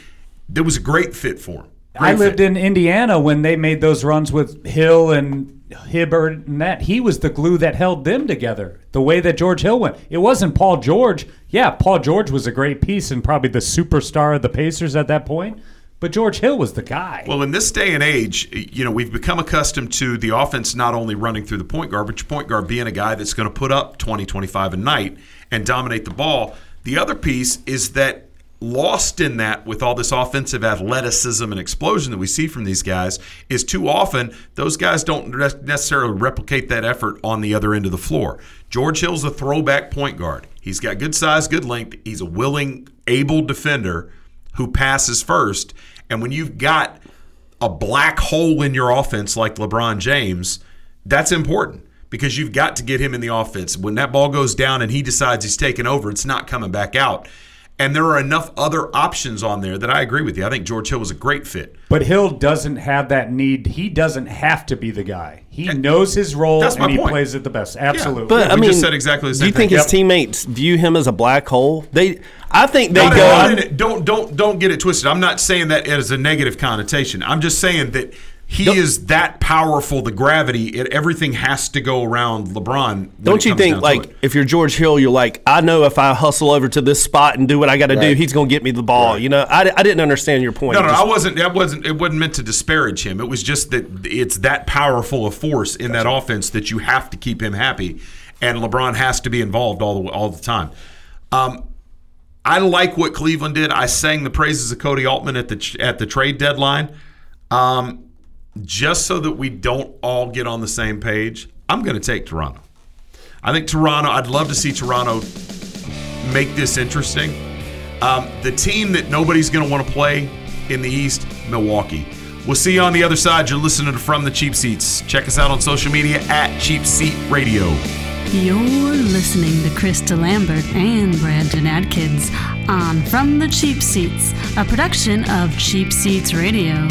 That was a great fit for him. I Great lived in Indiana when they made those runs with Hill and Hibbert and that. He was the glue that held them together. The way that George Hill went. It wasn't Paul George. Yeah, Paul George was a great piece and probably the superstar of the Pacers at that point. But George Hill was the guy. Well, in this day and age, you know, we've become accustomed to the offense not only running through the point guard, but your point guard being a guy that's going to put up 20, 25 a night and dominate the ball. The other piece is that lost in that with all this offensive athleticism and explosion that we see from these guys is too often those guys don't necessarily replicate that effort on the other end of the floor. George Hill's a throwback point guard. He's got good size, good length. He's a willing, able defender who passes first. And when you've got a black hole in your offense like LeBron James, that's important because you've got to get him in the offense. When that ball goes down and he decides he's taking over, it's not coming back out. And there are enough other options on there that I agree with you. I think George Hill was a great fit. But Hill doesn't have that need. He doesn't have to be the guy. He knows his role That's my and he point. plays it the best. Absolutely. But I we mean, just said exactly the same. do you think thing. his Yep. teammates view him as a black hole? They, I think they Not- go. it- don't don't don't get it twisted. I'm not saying that as a negative connotation. I'm just saying that he is that powerful. The gravity, it, everything has to go around LeBron. Don't you think like if you're George Hill, you're like, I know if I hustle over to this spot and do what I got to do, he's gonna get me the ball. You know, I, I didn't understand your point. No, no, Just- I wasn't. That wasn't. It wasn't meant to disparage him. It was just that it's that powerful a force in that offense that you have to keep him happy, and LeBron has to be involved all the all the time. Um, I like what Cleveland did. I sang the praises of Koby Altman at the at the trade deadline. Um, just so that we don't all get on the same page, I'm going to take Toronto. I think Toronto. I'd love to see Toronto make this interesting. Um, the team that nobody's going to want to play in the East, Milwaukee. We'll see you on the other side. You're listening to From the Cheap Seats. Check us out on social media at Cheap Seat Radio. You're listening to Chris DeLambert and Brandon Atkins on From the Cheap Seats, a production of Cheap Seats Radio.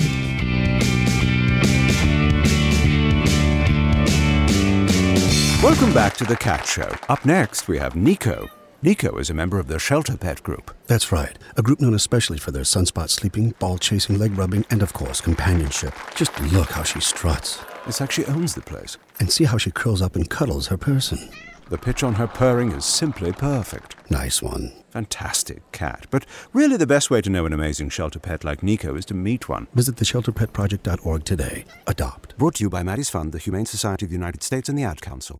Welcome back to the Cat Show. Up next, we have Nico. Nico is a member of the Shelter Pet Group. That's right. A group known especially for their sunspot sleeping, ball chasing, leg rubbing, and of course, companionship. Just look how she struts. It's like she owns the place. And see how she curls up and cuddles her person. The pitch on her purring is simply perfect. Nice one. Fantastic cat. But really, the best way to know an amazing shelter pet like Nico is to meet one. Visit theshelterpetproject.org today. Adopt. Brought to you by Maddie's Fund, the Humane Society of the United States, and the Ad Council.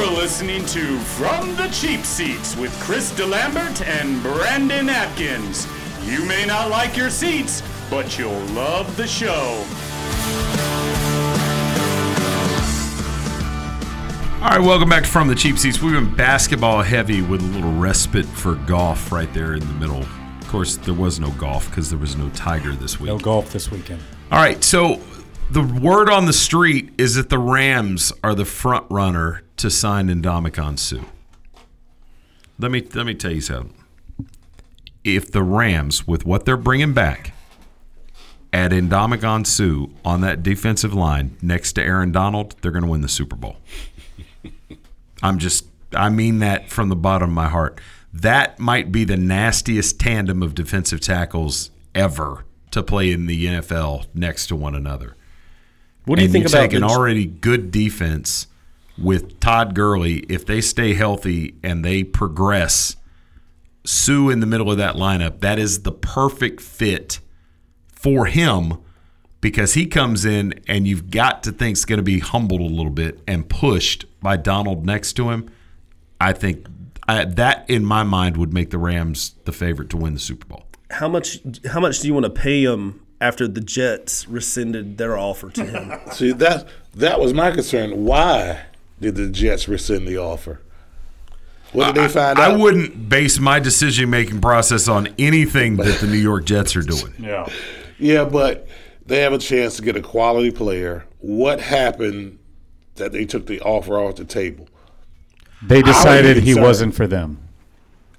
You're listening to From the Cheap Seats with Chris DeLambert and Brandon Atkins. You may not like your seats, but you'll love the show. All right, welcome back to From the Cheap Seats. We've been basketball heavy with a little respite for golf right there in the middle. Of course, there was no golf because there was no Tiger this week. No golf this weekend. All right, so the word on the street is that the Rams are the front runner to sign Ndamukong Suh. Let me let me tell you something. If the Rams, with what they're bringing back, add Ndamukong Suh on that defensive line next to Aaron Donald, they're going to win the Super Bowl. I'm just I mean that from the bottom of my heart. That might be the nastiest tandem of defensive tackles ever to play in the NFL next to one another. What do you And think about take an already good defense with Todd Gurley? If they stay healthy and they progress, Suh in the middle of that lineup, that is the perfect fit for him because he comes in and you've got to think is going to be humbled a little bit and pushed by Donald next to him. I think I, that in my mind would make the Rams the favorite to win the Super Bowl. How much? How much do you want to pay him after the Jets rescinded their offer to him? See that that was my concern. Why did the Jets rescind the offer? What did they find I out? wouldn't base my decision making process on anything that the New York Jets are doing. Yeah. Yeah, but they have a chance to get a quality player. What happened that they took the offer off the table? They decided he concerned. wasn't for them.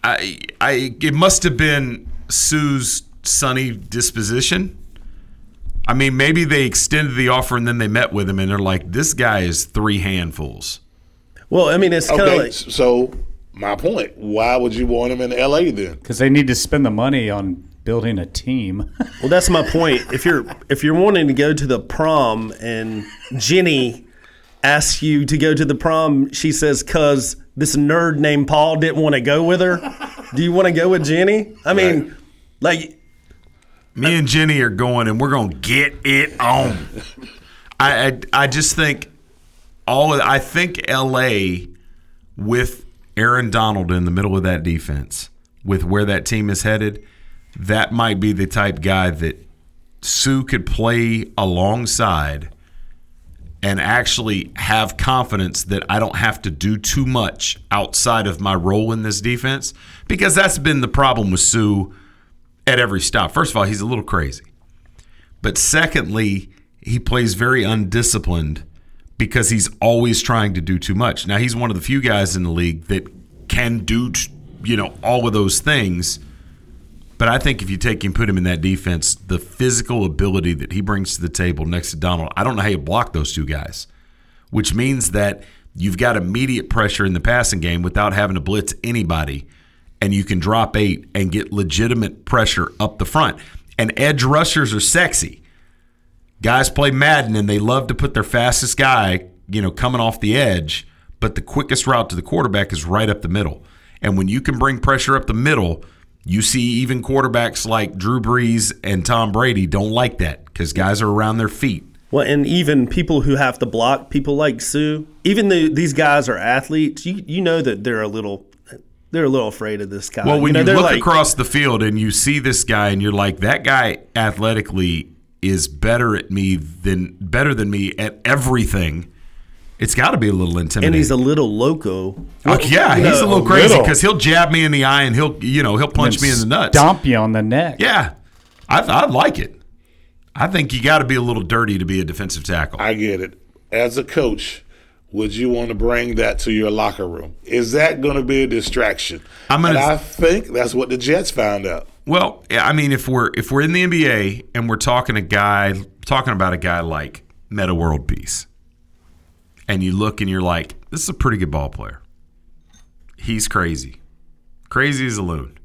I, I, it must have been Suh's sunny disposition. I mean, maybe they extended the offer and then they met with him and they're like, "This guy is three handfuls." Well, I mean, it's kind of Okay, like so my point. Why would you want him in L.A. then? Because they need to spend the money on building a team. Well, that's my point. If you're if you're wanting to go to the prom and Jenny asks you to go to the prom, she says, "Cause this nerd named Paul didn't want to go with her." Do you want to go with Jenny? I mean, like Me and Jenny are going, and we're going to get it on. I, I, I just think all. Of, I think L.A. with Aaron Donald in the middle of that defense, with where that team is headed, that might be the type guy that Suh could play alongside and actually have confidence that I don't have to do too much outside of my role in this defense because that's been the problem with Suh at every stop. First of all, he's a little crazy. But secondly, he plays very undisciplined because he's always trying to do too much. Now, he's one of the few guys in the league that can do, you know, all of those things. But I think if you take him, put him in that defense, the physical ability that he brings to the table next to Donald, I don't know how you block those two guys, which means that you've got immediate pressure in the passing game without having to blitz anybody. And you can drop eight and get legitimate pressure up the front. And edge rushers are sexy. Guys play Madden and they love to put their fastest guy, you know, coming off the edge, but the quickest route to the quarterback is right up the middle. And when you can bring pressure up the middle, you see even quarterbacks like Drew Brees and Tom Brady don't like that because guys are around their feet. Well, and even people who have to block people like Suh, even these guys are athletes, you you know that they're a little they're a little afraid of this guy. Well, when you, know, they're look like, across the field and you see this guy and you're like, that guy athletically is better at me than better than me at everything. It's got to be a little intimidating. and he's a little loco. Oh, yeah, You he's a little crazy because he'll jab me in the eye and he'll you know he'll punch me in the nuts. Stomp you on the neck. Yeah, I, I like it. I think you got to be a little dirty to be a defensive tackle. I get it. As a coach, would you want to bring that to your locker room? Is that going to be a distraction? I'm gonna- and I think that's what the Jets found out. Well, I mean, if we're if we're in the NBA and we're talking a guy talking about a guy like Metta World Peace, and you look and you're like, this is a pretty good ball player. He's crazy, crazy as a loon.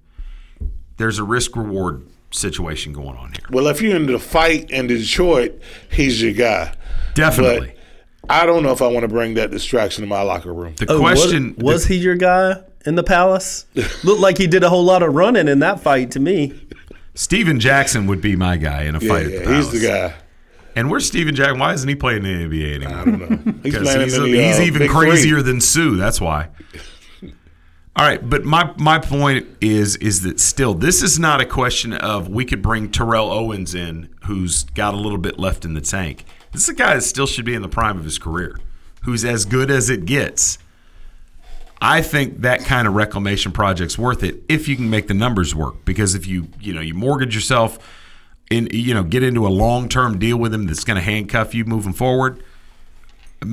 There's a risk reward situation going on here. Well, if you're in the fight in Detroit, he's your guy. Definitely. But I don't know if I want to bring that distraction to my locker room. The Oh, question was, was he your guy in the palace? Looked like he did a whole lot of running in that fight to me. Stephen Jackson would be my guy in a Yeah, fight at yeah, the he's the guy. And where's Stephen Jackson? Why isn't he playing in the NBA anymore? I don't know. He's 'Cause playing he's, in the, he's uh, even Big crazier Three. than Suh. That's why. All right, but my my point is is that still this is not a question of we could bring Terrell Owens in who's got a little bit left in the tank. This is a guy that still should be in the prime of his career, who's as good as it gets. I think that kind of reclamation project's worth it if you can make the numbers work. Because if you you know you mortgage yourself in you know get into a long term deal with him that's going to handcuff you moving forward,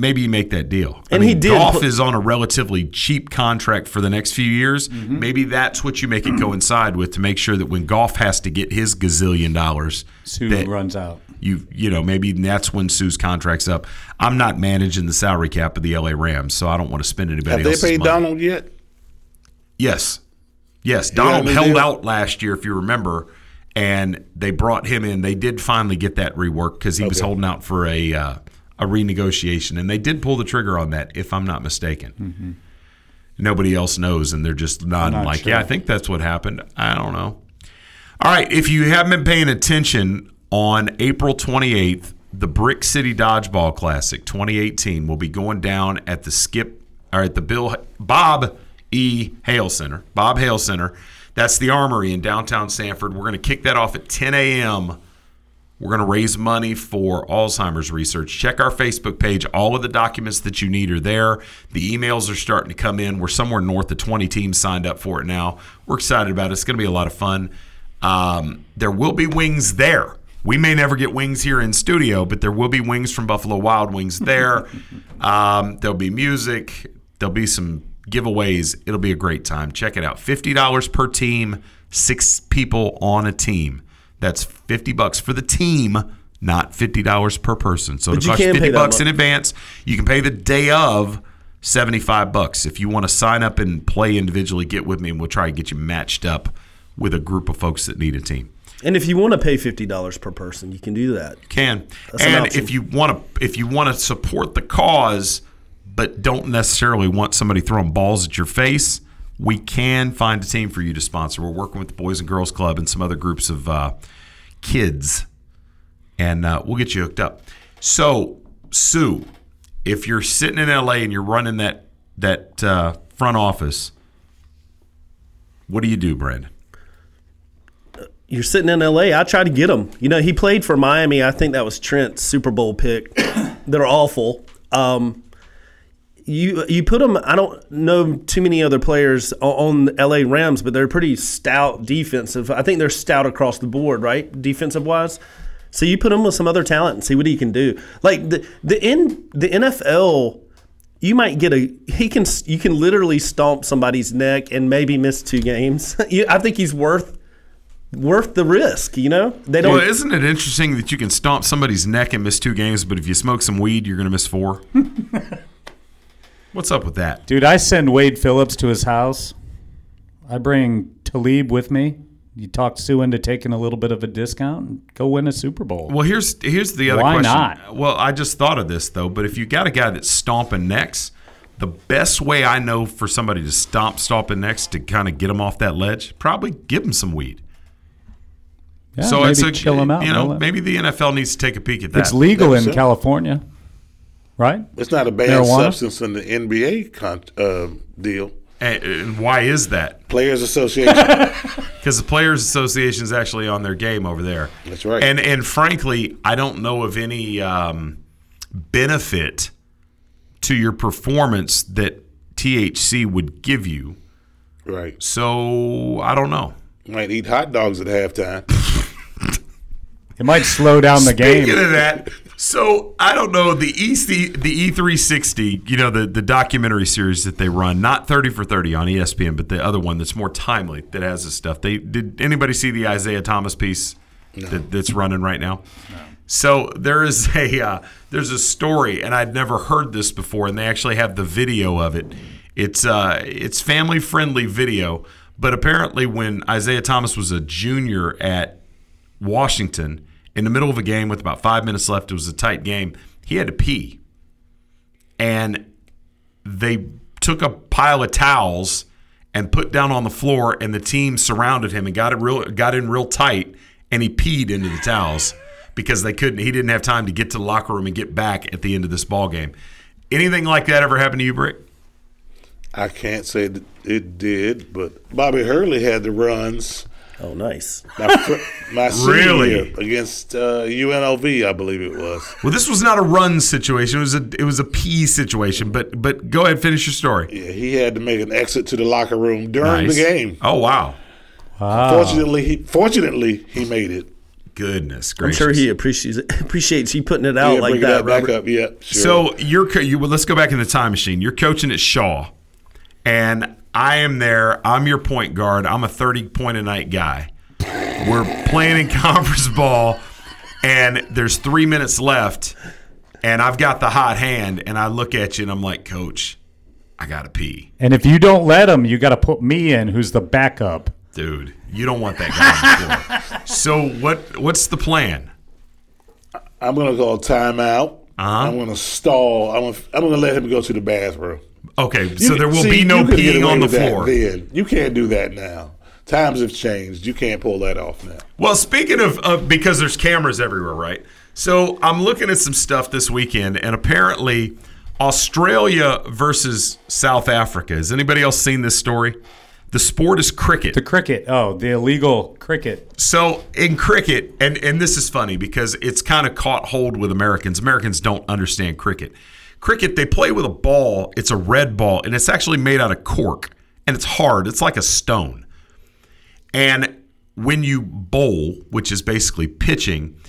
maybe you make that deal. I And mean, he did Goff put- is on a relatively cheap contract for the next few years. Mm-hmm. Maybe that's what you make it coincide with to make sure that when Goff has to get his gazillion dollars, Suh runs out. you you know maybe that's when Suh's contract's up. I'm not managing the salary cap of the LA Rams, so I don't want to spend anybody Have they paid money. Donald yet? Yes. Yes. Donald held out last year, if you remember, and they brought him in. They did finally get that rework because he was holding out for a uh, a renegotiation, and they did pull the trigger on that, if I'm not mistaken. Nobody else knows, and they're just nodding not like, sure. "Yeah, I think that's what happened." I don't know. All right, if you haven't been paying attention, on April 28th, the Brick City Dodgeball Classic 2018 will be going down at the Skip or at the Bill Bob E. Hale Center. Bob Hale Center. That's the Armory in downtown Sanford. We're going to kick that off at 10 a.m. We're going to raise money for Alzheimer's research. Check our Facebook page. All of the documents that you need are there. The emails are starting to come in. We're somewhere north of 20 teams signed up for it now. We're excited about it. It's going to be a lot of fun. Um, there will be wings there. We may never get wings here in studio, but there will be wings from Buffalo Wild Wings there. um, there'll be music. There'll be some giveaways. It'll be a great time. Check it out. $50 per team, six people on a team. That's 50 bucks for the team, not $50 per person. So it costs can 50 pay bucks in advance. You can pay the day of 75 bucks. If you want to sign up and play individually, get with me and we'll try to get you matched up with a group of folks that need a team. And if you want to pay fifty dollars per person, you can do that. You Can That's and option. if you want to if you want to support the cause, but don't necessarily want somebody throwing balls at your face, we can find a team for you to sponsor. We're working with the Boys and Girls Club and some other groups of uh, kids, and uh, we'll get you hooked up. So, Suh, if you're sitting in LA and you're running that that uh, front office, what do you do, Brandon? You're sitting in LA. I try to get him. You know, he played for Miami. I think that was Trent's Super Bowl pick. They're awful. Um, you you put them. I don't know too many other players on, on LA Rams, but they're pretty stout defensive. I think they're stout across the board, right? Defensive wise. So you put him with some other talent and see what he can do. Like the the in the NFL, you might get a he can you can literally stomp somebody's neck and maybe miss two games. You- I think he's worth worth the risk. You know they don't. Well, isn't it interesting that you can stomp somebody's neck and miss two games, but if you smoke some weed, you're going to miss four? What's up with that? Dude, I send Wade Phillips to his house I bring Talib with me. You talk Suh into taking a little bit of a discount and go win a Super Bowl. Well, here's here's the other Why question. not? Well, I just thought of this though, but if you got a guy that's stomping necks, the best way I know for somebody to stomp stomping necks to kind of get them off that ledge, probably give them some weed. Yeah, so maybe it's a chill 'em out, You know, maybe the NFL needs to take a peek at that. It's legal in That's it. California, right? It's not a banned Marijuana? substance in the NBA con- uh, deal. And, and why is that? Players Association. Because the Players Association is actually on their game over there. That's right. And and frankly, I don't know of any um, benefit to your performance that THC would give you. right. So I don't know. Might eat hot dogs at halftime. It might slow down the game. Speaking of that, so I don't know the EC the E360, you know the the documentary series that they run, not 30 for 30 on E ESPN, but the other one that's more timely that has this stuff. They did anybody see the Isaiah Thomas piece that, that's running right now? So there is a uh, there's a story, and I'd never heard this before, and they actually have the video of it. It's uh it's family friendly video, but apparently when Isaiah Thomas was a junior at Washington in the middle of a game with about five minutes left. It was a tight game. He had to pee, and they took a pile of towels and put down on the floor, and the team surrounded him and got it real, got in real tight, and he peed into the towels because they couldn't. He didn't have time to get to the locker room and get back at the end of this ball game. Anything like that ever happened to you, Brick? I can't say that it did, but Bobby Hurley had the runs. Oh, nice. My, fr- my senior Really? year against uh, UNLV, I believe it was. Well, this was not a run situation. It was a it was a pee situation. But but go ahead, finish your story. Yeah, he had to make an exit to the locker room during Nice. the game. Oh wow. Fortunately, he, fortunately he made it. Goodness gracious! I'm sure he appreciates appreciates you putting it out Yeah, like bring that. that back up. Yeah, sure. So you're co- you well, let's go back in the time machine. You're coaching at Shaw, and I am there. I'm your point guard. I'm a 30 point a night guy. We're playing in conference ball, and there's three minutes left, and I've got the hot hand, and I look at you and I'm like, Coach, I gotta pee, And if you don't let him, you got to put me in, who's the backup. dude. You don't want that guy on the floor. So what? What's the plan? I'm gonna call timeout. Uh-huh. I'm gonna stall. I'm gonna, I'm gonna let him go to the bathroom. Okay, so You- there will see, be no you could get peeing on the floor. Then you can't do that now. Times have changed. You can't pull that off now. Well, speaking of, of because there's cameras everywhere, right? So I'm looking at some stuff this weekend, and apparently Australia versus South Africa. Has anybody else seen this story? The sport is cricket. The cricket. Oh, the illegal cricket. So in cricket, and and this is funny because it's kind of caught hold with Americans. Americans don't understand cricket. Cricket, they play with a ball. It's a red ball, and it's actually made out of cork, and it's hard. It's like a stone. And when you bowl, which is basically pitching,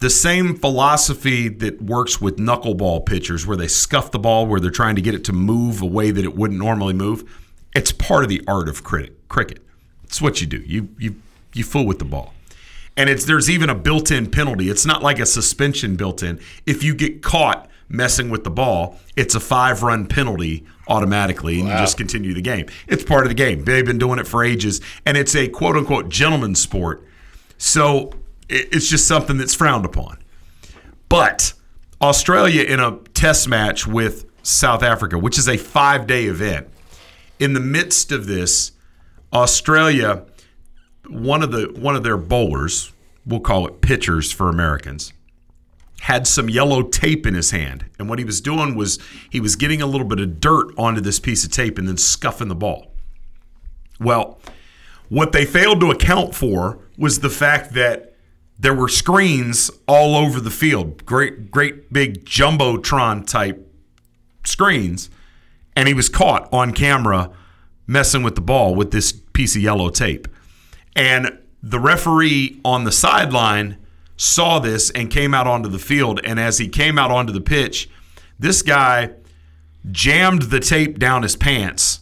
the same philosophy that works with knuckleball pitchers, where they scuff the ball, where they're trying to get it to move a way that it wouldn't normally move, it's part of the art of cricket. Cricket. It's what you do. You you you fool with the ball, and it's there's even a built-in penalty. It's not like a suspension built in. If you get caught messing with the ball, it's a five-run penalty automatically, and you just continue the game. It's part of the game. They've been doing it for ages, and it's a quote-unquote gentleman's sport. So it's just something that's frowned upon. But Australia in a test match with South Africa, which is a five day event, in the midst of this, Australia, one of the one of their bowlers, we'll call it pitchers for Americans, had some yellow tape in his hand. And what he was doing was he was getting a little bit of dirt onto this piece of tape and then scuffing the ball. Well, what they failed to account for was the fact that there were screens all over the field, great, great big jumbotron type screens, and he was caught on camera messing with the ball with this piece of yellow tape. And the referee on the sideline saw this and came out onto the field. And as he came out onto the pitch, this guy jammed the tape down his pants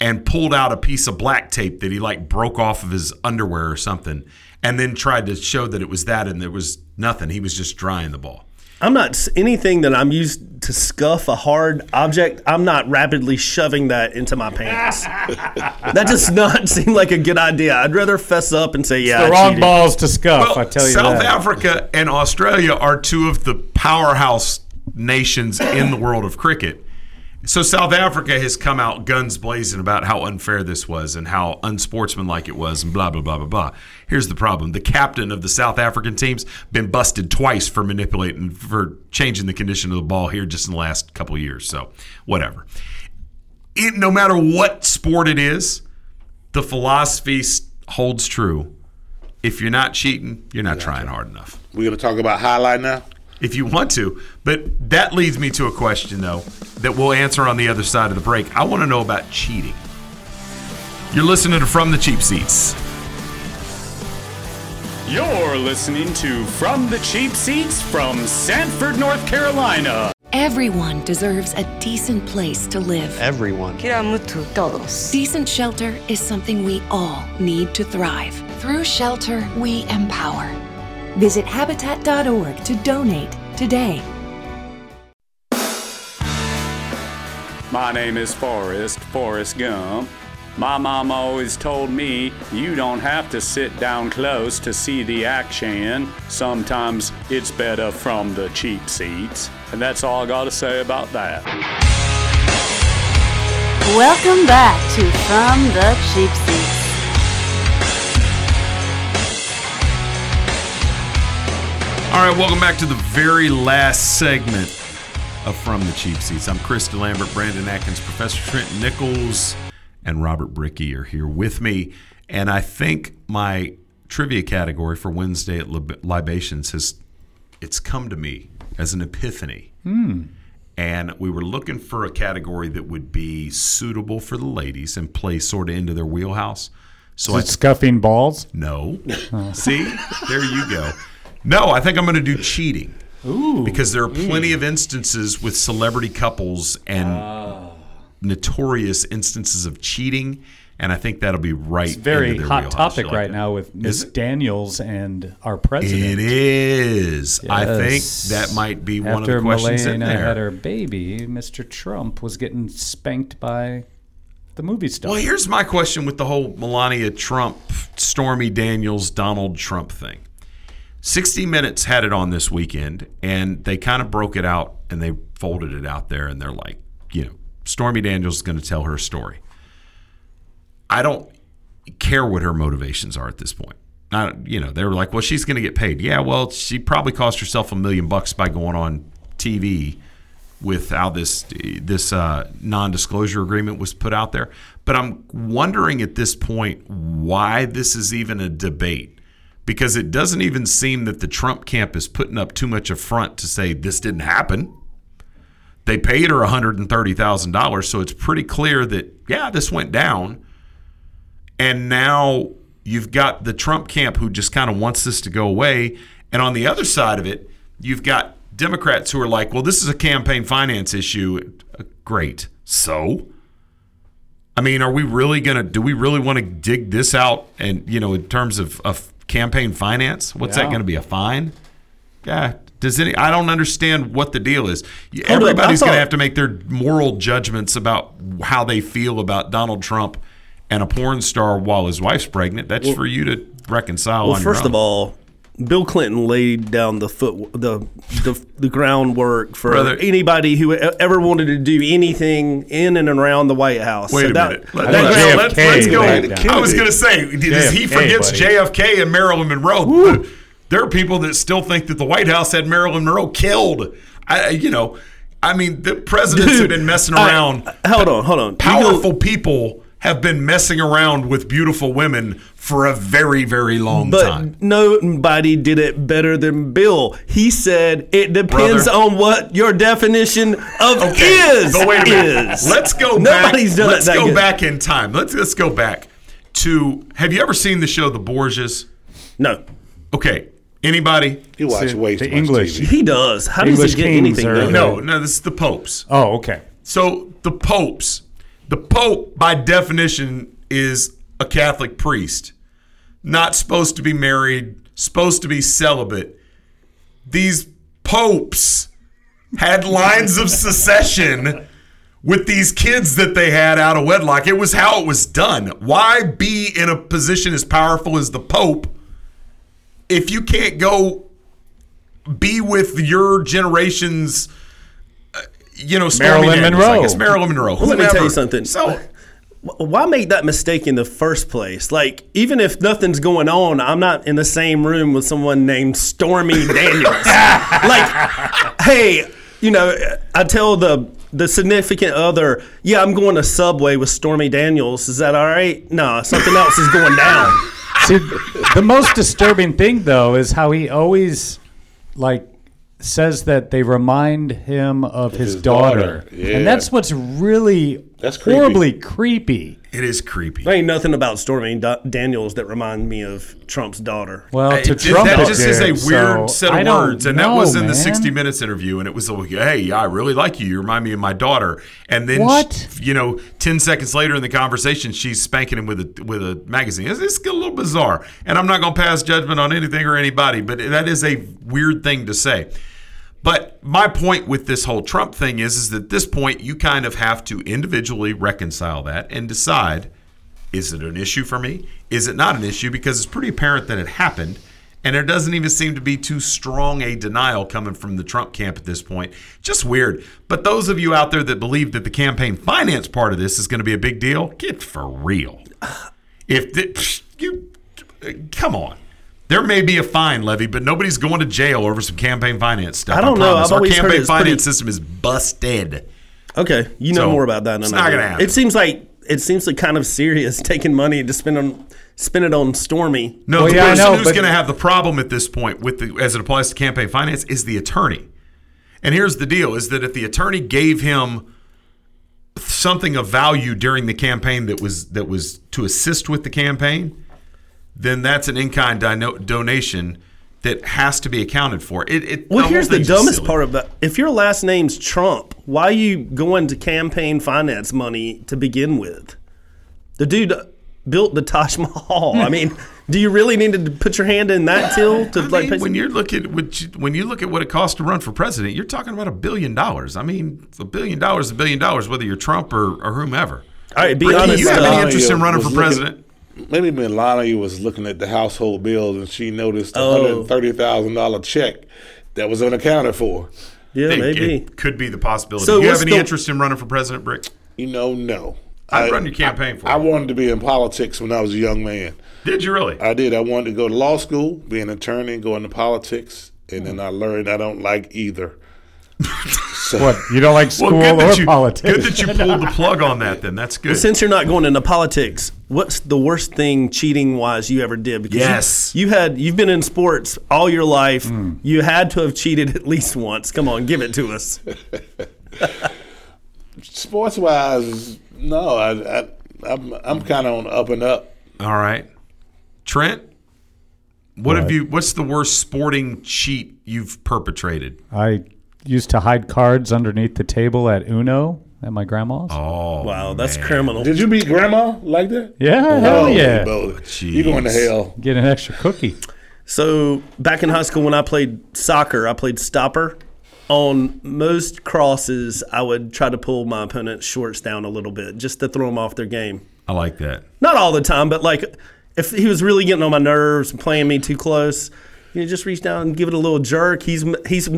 and pulled out a piece of black tape that he like broke off of his underwear or something and then tried to show that it was that and there was nothing he was just drying the ball I'm not anything that I'm used to scuff a hard object, I'm not rapidly shoving that into my pants. that does not seem like a good idea. I'd rather fess up and say, yeah, the I wrong cheated. balls to scuff. I tell you South that. Africa and Australia are two of the powerhouse nations in the world of cricket. So South Africa has come out guns blazing about how unfair this was and how unsportsmanlike it was and blah blah blah blah blah. Here's the problem: the captain of the South African team's been busted twice for manipulating for changing the condition of the ball here just in the last couple of years. So whatever. It, no matter what sport it is, the philosophy holds true. If you're not cheating, you're not trying hard enough. We're going to talk about highlight now? If you want to. But that leads me to a question, though, that we'll answer on the other side of the break. I want to know about cheating. You're listening to From the Cheap Seats. You're listening to From the Cheap Seats from Sanford, North Carolina. Everyone deserves a decent place to live. Everyone. todos. Decent shelter is something we all need to thrive. Through shelter, we empower. Visit habitat.org to donate today. My name is Forrest, Forrest Gump. My mom always told me you don't have to sit down close to see the action. Sometimes it's better from the cheap seats. And that's all I gotta say about that. Welcome back to From the Cheap Seats. All right, welcome back to the very last segment of From the Cheap Seats. I'm Chris DeLambert, Brandon Atkins, Professor Trent Nichols, and Robert Brickey are here with me. And I think my trivia category for Wednesday at Lib- Libations has it's come to me as an epiphany. Hmm. And we were looking for a category that would be suitable for the ladies and play sort of into their wheelhouse. So Is it scuffing balls? No. See, there you go. No, I think I'm going to do cheating. Ooh. Because there are plenty of instances with celebrity couples and Ah. notorious instances of cheating, and I think that'll be right. It's a very hot topic like right it? now with Is Miss? Daniels and our president. It is. I think that might be one of the questions in Melania there. had her baby, Mr. Trump was getting spanked by the movie star. Well, here's my question with the whole Melania Trump, Stormy Daniels, Donald Trump thing. 60 Minutes had it on this weekend, and they kind of broke it out and they folded it out there, and they're like, you know, Stormy Daniels is going to tell her story. I don't care what her motivations are at this point. I, you know, they were like, well, she's going to get paid. Yeah, well, she probably cost herself a million bucks by going on TV with how this this uh, non-disclosure agreement was put out there. But I'm wondering at this point why this is even a debate because it doesn't even seem that the Trump camp is putting up too much of front to say this didn't happen. They paid her $130,000, so it's pretty clear that yeah, this went down. And now you've got the Trump camp who just kind of wants this to go away. And on the other side of it, you've got Democrats who are like, well, this is a campaign finance issue. Uh, Great. So? I mean, are we really going to, do we really want to dig this out and, you know, in terms of, of campaign finance? What's that going to be? A fine? Yeah. Does any, I don't understand what the deal is. Everybody's going to have to make their moral judgments about how they feel about Donald Trump and a porn star while his wife's pregnant. That's Well- for you to reconcile. Well, on your first of all, Bill Clinton laid down the foot the the, the groundwork for Brother- anybody who e- ever wanted to do anything in and around the White House. Wait So a that- minute. Let, that- us let's, let's go. laid. I was going to say, does he forgets buddy. JFK and Marilyn Monroe? There are people that still think that the White House had Marilyn Monroe killed. I, you know, I mean, the presidents have been messing I- around. hold on, hold on. You Powerful people have been messing around with beautiful women for a very, very long But time. nobody did it better than Bill. He said it depends Brother. on what your definition of Okay, is but wait a minute. is. Let's go Nobody's back. done let's it that go good. back in time. Let's let's go back to. Have you ever seen the show The Borgias? No. Okay. Anybody? He watched way the too much English. TV. He does. How does English he get kings anything done? No, no. This is the popes. Oh, okay. So the popes, the pope by definition is a Catholic priest, not supposed to be married, supposed to be celibate. These popes had lines of secession with these kids that they had out of wedlock. It was how it was done. Why be in a position as powerful as the Pope if you can't go be with your generation's, uh, you know, Stormy Marilyn Daniels, I Monroe. guess Marilyn Monroe. Well, let me tell you something. So Wh- Why make that mistake in the first place? Like, even if nothing's going on, I'm not in the same room with someone named Stormy Daniels. like, hey, you know, I tell the the significant other, yeah, I'm going to Subway with Stormy Daniels. Is that all right? No, something else is going down. See, the most disturbing thing though is how he always like says that they remind him of his, his daughter, daughter, yeah. and that's what's really That's creepy. horribly creepy. it is creepy. There ain't nothing about Stormy Da- Daniels that remind me of Trump's daughter. Well, to just- Trump, that it just is a weird so set of words, and that was in the 60 Minutes interview, and it was like, "Hey, I really like you. You remind me of my daughter." And then, What? sh- you know, 10 seconds later in the conversation, she's spanking him with a with a magazine. It's, it's a little bizarre, and I'm not going to pass judgment on anything or anybody, but that is a weird thing to say. But my point with this whole Trump thing is, is that at this point you kind of have to individually reconcile that and decide: is it an issue for me? Is it not an issue? Because it's pretty apparent that it happened, and there doesn't even seem to be too strong a denial coming from the Trump camp at this point. Just weird. But those of you out there that believe that the campaign finance part of this is going to be a big deal, get for real. If the, you come on. There may be a fine levy, but nobody's going to jail over some campaign finance stuff. I don't know. promise. I've Our always heard campaign it's finance pretty- system is busted. Okay, you know So, more about that than it's I not do. gonna happen. It seems like it seems like kind of serious taking money to spend on spend it on Stormy. No, Well, the yeah, I person know, who's going to have the problem at this point with the as it applies to campaign finance is the attorney. And here's the deal: is that if the attorney gave him something of value during the campaign that was that was to assist with the campaign, then that's an in-kind dino- donation that has to be accounted for. It, it Well, whole here's the dumbest silly. part that. if your last name's Trump, why are you going to campaign finance money to begin with? The dude built the Taj Mahal. I mean, do you really need to put your hand in that till to I like mean, when you look at what when you look at what it costs to run for president, you're talking about a billion dollars. I mean, a billion dollars, a billion dollars, whether you're Trump or, or whomever. All right, be Ricky, honest. you have uh, any interest in running was for looking- president? Maybe Melania was looking at the household bills and she noticed a Oh. hundred and thirty thousand dollar check that was unaccounted for. yeah, It- maybe. It could be the possibility. So Do you have any the- interest in running for president, Brick? You know, no. I'd I- run your campaign for I, I wanted to be in politics when I was a young man. Did you really? I did. I wanted to go to law school, be an attorney, go into politics, and then I learned I don't like either. So, What you don't like school well, good or you, politics? Good that you pulled the plug on that. Then that's good. Since you're not going into politics, what's the worst thing cheating wise you ever did? Because Yes. you, had you've been in sports all your life. Mm. You had to have cheated at least once. Come on, give it to us. sports wise, no. I, I I'm I'm kind of on up and up. All right, Trent. What, have you? What's the worst sporting cheat you've perpetrated? I used to hide cards underneath the table at Uno at my grandma's. Oh, Wow, that's criminal. Did you beat grandma like that? Yeah, oh, hell yeah. moly. You going to hell? Get an extra cookie. So back in high school when I played soccer, I played stopper. On most crosses, I would try to pull my opponent's shorts down a little bit just to throw them off their game. I like that. Not all the time, but like if he was really getting on my nerves and playing me too close, you know, just reach down and give it a little jerk. He's he's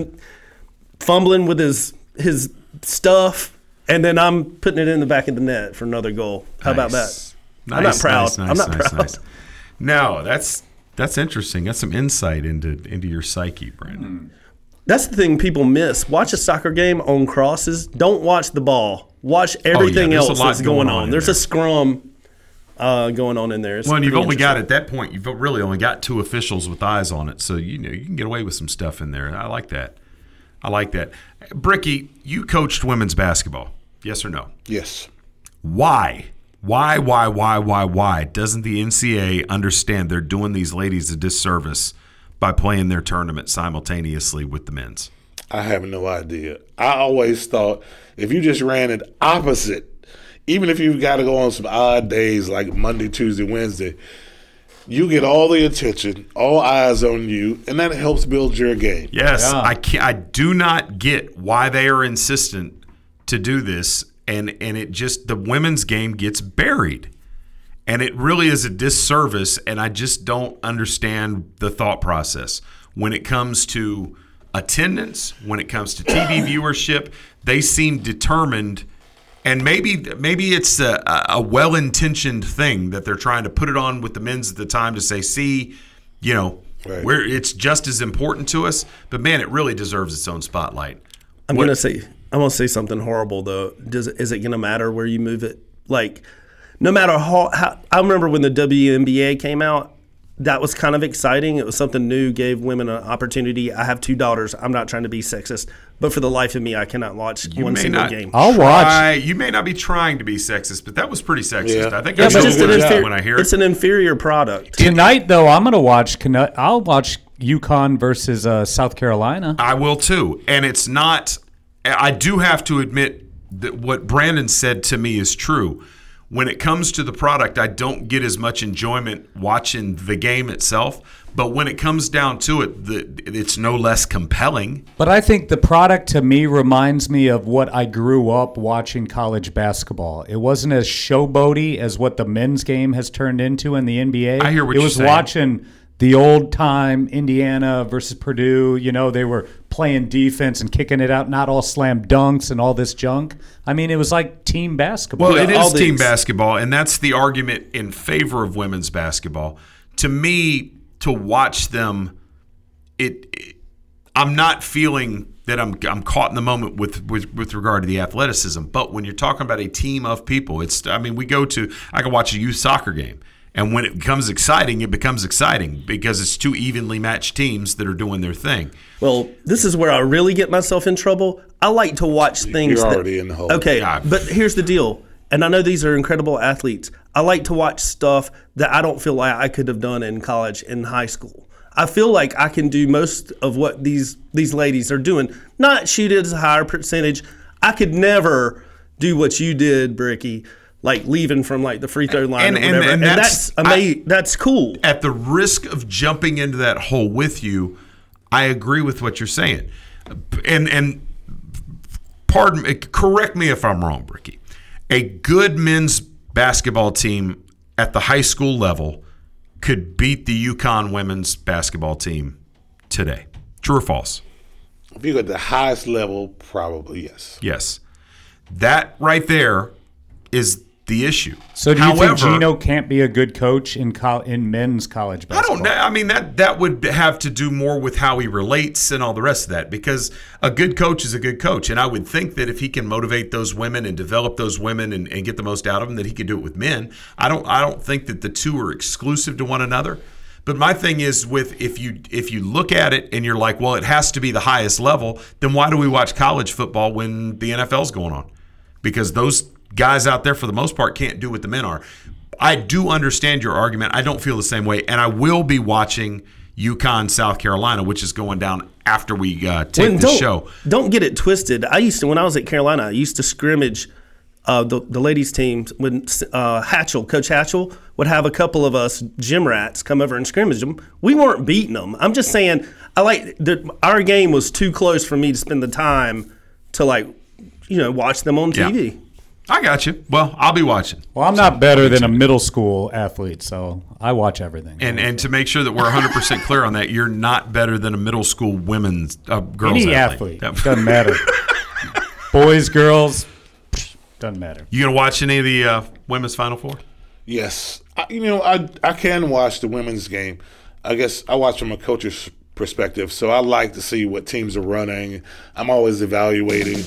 fumbling with his his stuff, and then I'm putting it in the back of the net for another goal. How about that? Nice. I'm not proud. nice, I'm not nice, proud. nice. No, that's that's interesting. That's some insight into into your psyche, Brandon. That's the thing people miss. Watch a soccer game on crosses. Don't watch the ball. Watch everything Oh, there's a else that's going going on on. There's there. a scrum uh, going on in there. It's Well, and you've only got at that point. You've really only got two officials with eyes on it, so you know you can get away with some stuff in there. I like that. I like that. Brickey, you coached women's basketball. Yes or no? Yes. Why? Why? Why? Why? Why? Why doesn't the NCAA understand they're doing these ladies a disservice by playing their tournament simultaneously with the men's? I have no idea. I always thought if you just ran it opposite, even if you've got to go on some odd days like Monday, Tuesday, Wednesday, you get all the attention, all eyes on you, and that helps build your game. Yes, I can I do not get why they are insistent to do this, and and it just the women's game gets buried, and it really is a disservice. And I just don't understand the thought process when it comes to attendance, when it comes to TV viewership. They seem determined. And maybe maybe it's a, a well intentioned thing that they're trying to put it on with the men's at the time to say, see, you know, we're it's just as important to us. But man, it really deserves its own spotlight. I'm What- gonna say I'm gonna say something horrible though. Does is it gonna matter where you move it? Like, no matter how, how I remember when the WNBA came out, that was kind of exciting. It was something new, gave women an opportunity. I have two daughters. I'm not trying to be sexist, but for the life of me, I cannot watch You one may single not game. try- watch. You may not be trying to be sexist, but that was pretty sexist. I think I but know it's what an it's inferior- when I hear it. It's an inferior product. Tonight, though, I'm going to watch. Cano- I'll watch UConn versus uh, South Carolina. I will too. And it's not, I do have to admit that what Brandon said to me is true. When it comes to the product, I don't get as much enjoyment watching the game itself. But when it comes down to it, the, it's no less compelling. But I think the product to me reminds me of what I grew up watching college basketball. It wasn't as showboaty as what the men's game has turned into in the NBA. I hear what it you're saying. It was watching the old time Indiana versus Purdue. You know, they were playing defense and kicking it out, not all slam dunks and all this junk. I mean, it was like team basketball. Well, it All is team basketball, and that's the argument in favor of women's basketball. To me, to watch them, it, it- I'm not feeling that I'm I'm caught in the moment with, with with regard to the athleticism. But when you're talking about a team of people, it's I mean, we go to I can watch a youth soccer game. And when it becomes exciting, it becomes exciting because it's two evenly matched teams that are doing their thing. Well, this is where I really get myself in trouble. I like to watch things. You're that- already in the hole. Okay, but here's the deal. And I know these are incredible athletes. I like to watch stuff that I don't feel like I could have done in college and high school. I feel like I can do most of what these these ladies are doing. Not shoot it as a higher percentage. I could never do what you did, Brickey, like leaving from like the free throw line And- or and- whatever. and And, that's- that's, amazing. that's cool. At the risk of jumping into that hole with you, I agree with what you're saying. And and pardon me, correct me if I'm wrong, Brickey. A good men's basketball team at the high school level could beat the UConn women's basketball team today. True or false? If you go at the highest level, probably yes. Yes. That right there is the issue. So do you However, think Gino can't be a good coach in col- in men's college basketball? I don't know. I mean that that would have to do more with how he relates and all the rest of that. Because a good coach is a good coach, and I would think that if he can motivate those women and develop those women and, and get the most out of them, that he could do it with men. I don't. I don't think that the two are exclusive to one another. But my thing is with if you if you look at it and you're like, well, it has to be the highest level, then why do we watch college football when the NFL's going on? Because those guys out there for the most part can't do what the men are. I do understand your argument. I don't feel the same way, and I will be watching UConn, South Carolina, which is going down after we uh, take the show. Don't get it twisted. I used to when I was at Carolina. I used to scrimmage uh, the the ladies teams when uh, Hatchell, Coach Hatchell, would have a couple of us gym rats come over and scrimmage them. We weren't beating them. I'm just saying. I like the, our game was too close for me to spend the time to like you know watch them on Yeah. TV. I got you. Well, I'll be watching. Well, I'm not better than a middle school athlete, so I watch everything. And and to make sure that we're 100 percent clear on that, you're not better than a middle school women's uh, girls Any athlete. athlete doesn't matter. Boys, girls, doesn't matter. You gonna watch any of the uh, women's Final Four? Yes, I, you know I I can watch the women's game. I guess I watch from a coach's perspective, so I like to see what teams are running. I'm always evaluating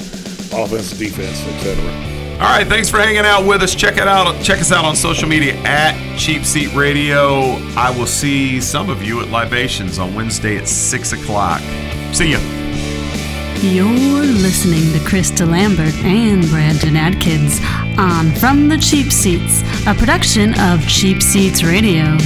offense, defense, etc. All right, thanks for hanging out with us. Check it out. Check us out on social media at Cheap Seat Radio. I will see some of you at Libations on Wednesday at six o'clock. See ya. You're listening to Chris DeLambert and Brandon Atkins on From the Cheap Seats, a production of Cheap Seats Radio.